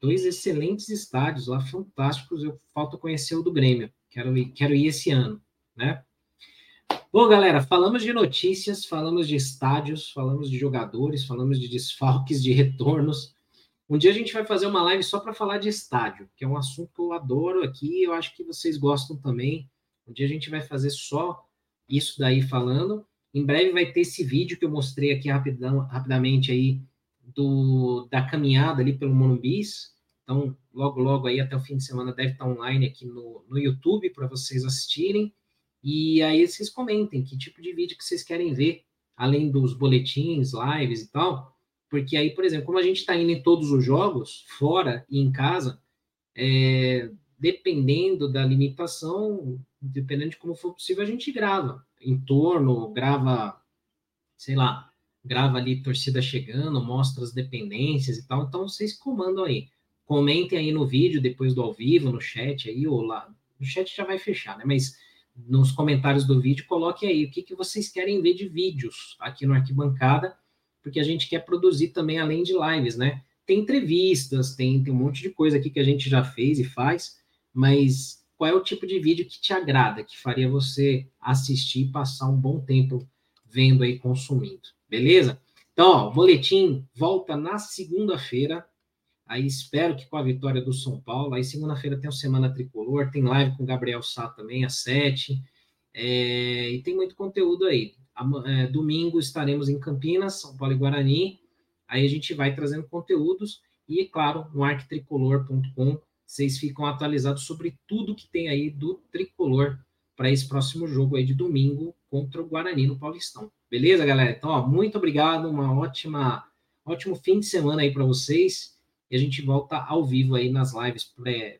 Dois excelentes estádios lá, fantásticos. Eu falta conhecer o do Grêmio, quero ir, quero ir esse ano, né? Bom, galera, falamos de notícias, falamos de estádios, falamos de jogadores, falamos de desfalques, de retornos. Um dia a gente vai fazer uma live só para falar de estádio, que é um assunto que eu adoro aqui, eu acho que vocês gostam também. Um dia a gente vai fazer só isso daí falando. Em breve vai ter esse vídeo que eu mostrei aqui rapidão, rapidamente aí do, da caminhada ali pelo Monumbis. Então, logo, logo aí, até o fim de semana, deve estar online aqui no, no YouTube para vocês assistirem. E aí vocês comentem que tipo de vídeo que vocês querem ver, além dos boletins, lives e tal. Porque aí, por exemplo, como a gente está indo em todos os jogos, fora e em casa, é, dependendo da limitação, dependendo de como for possível, a gente grava. Em torno, grava, sei lá, grava ali torcida chegando, mostra as dependências e tal. Então vocês comandam aí. Comentem aí no vídeo, depois do ao vivo, no chat aí, ou lá. No chat já vai fechar, né? Mas nos comentários do vídeo, coloque aí o que, que vocês querem ver de vídeos aqui no Arquibancada, porque a gente quer produzir também além de lives, né? Tem entrevistas, tem, tem um monte de coisa aqui que a gente já fez e faz, mas qual é o tipo de vídeo que te agrada, que faria você assistir e passar um bom tempo vendo aí, consumindo, beleza? Então, ó, o boletim volta na segunda-feira, Aí espero que com a vitória do São Paulo, aí segunda-feira tem o Semana Tricolor, tem live com o Gabriel Sá também às sete, é, e tem muito conteúdo aí. É, domingo estaremos em Campinas, São Paulo e Guarani, aí a gente vai trazendo conteúdos, e claro, no arquitricolor.com, vocês ficam atualizados sobre tudo que tem aí do Tricolor para esse próximo jogo aí de domingo contra o Guarani no Paulistão. Beleza, galera? Então, ó, muito obrigado, uma ótima, ótimo fim de semana aí para vocês. E a gente volta ao vivo aí nas lives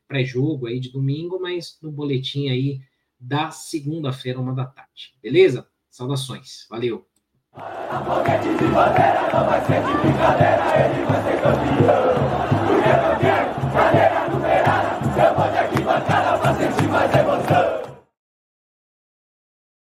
pré-jogo aí de domingo, mas no boletim aí da segunda-feira, uma da tarde. Beleza? Saudações. Valeu. A de bandeira não vai ser de brincadeira, ele vai ser campeão. Cadeira numerada, eu vou de aqui bancada pra sentir mais emoção.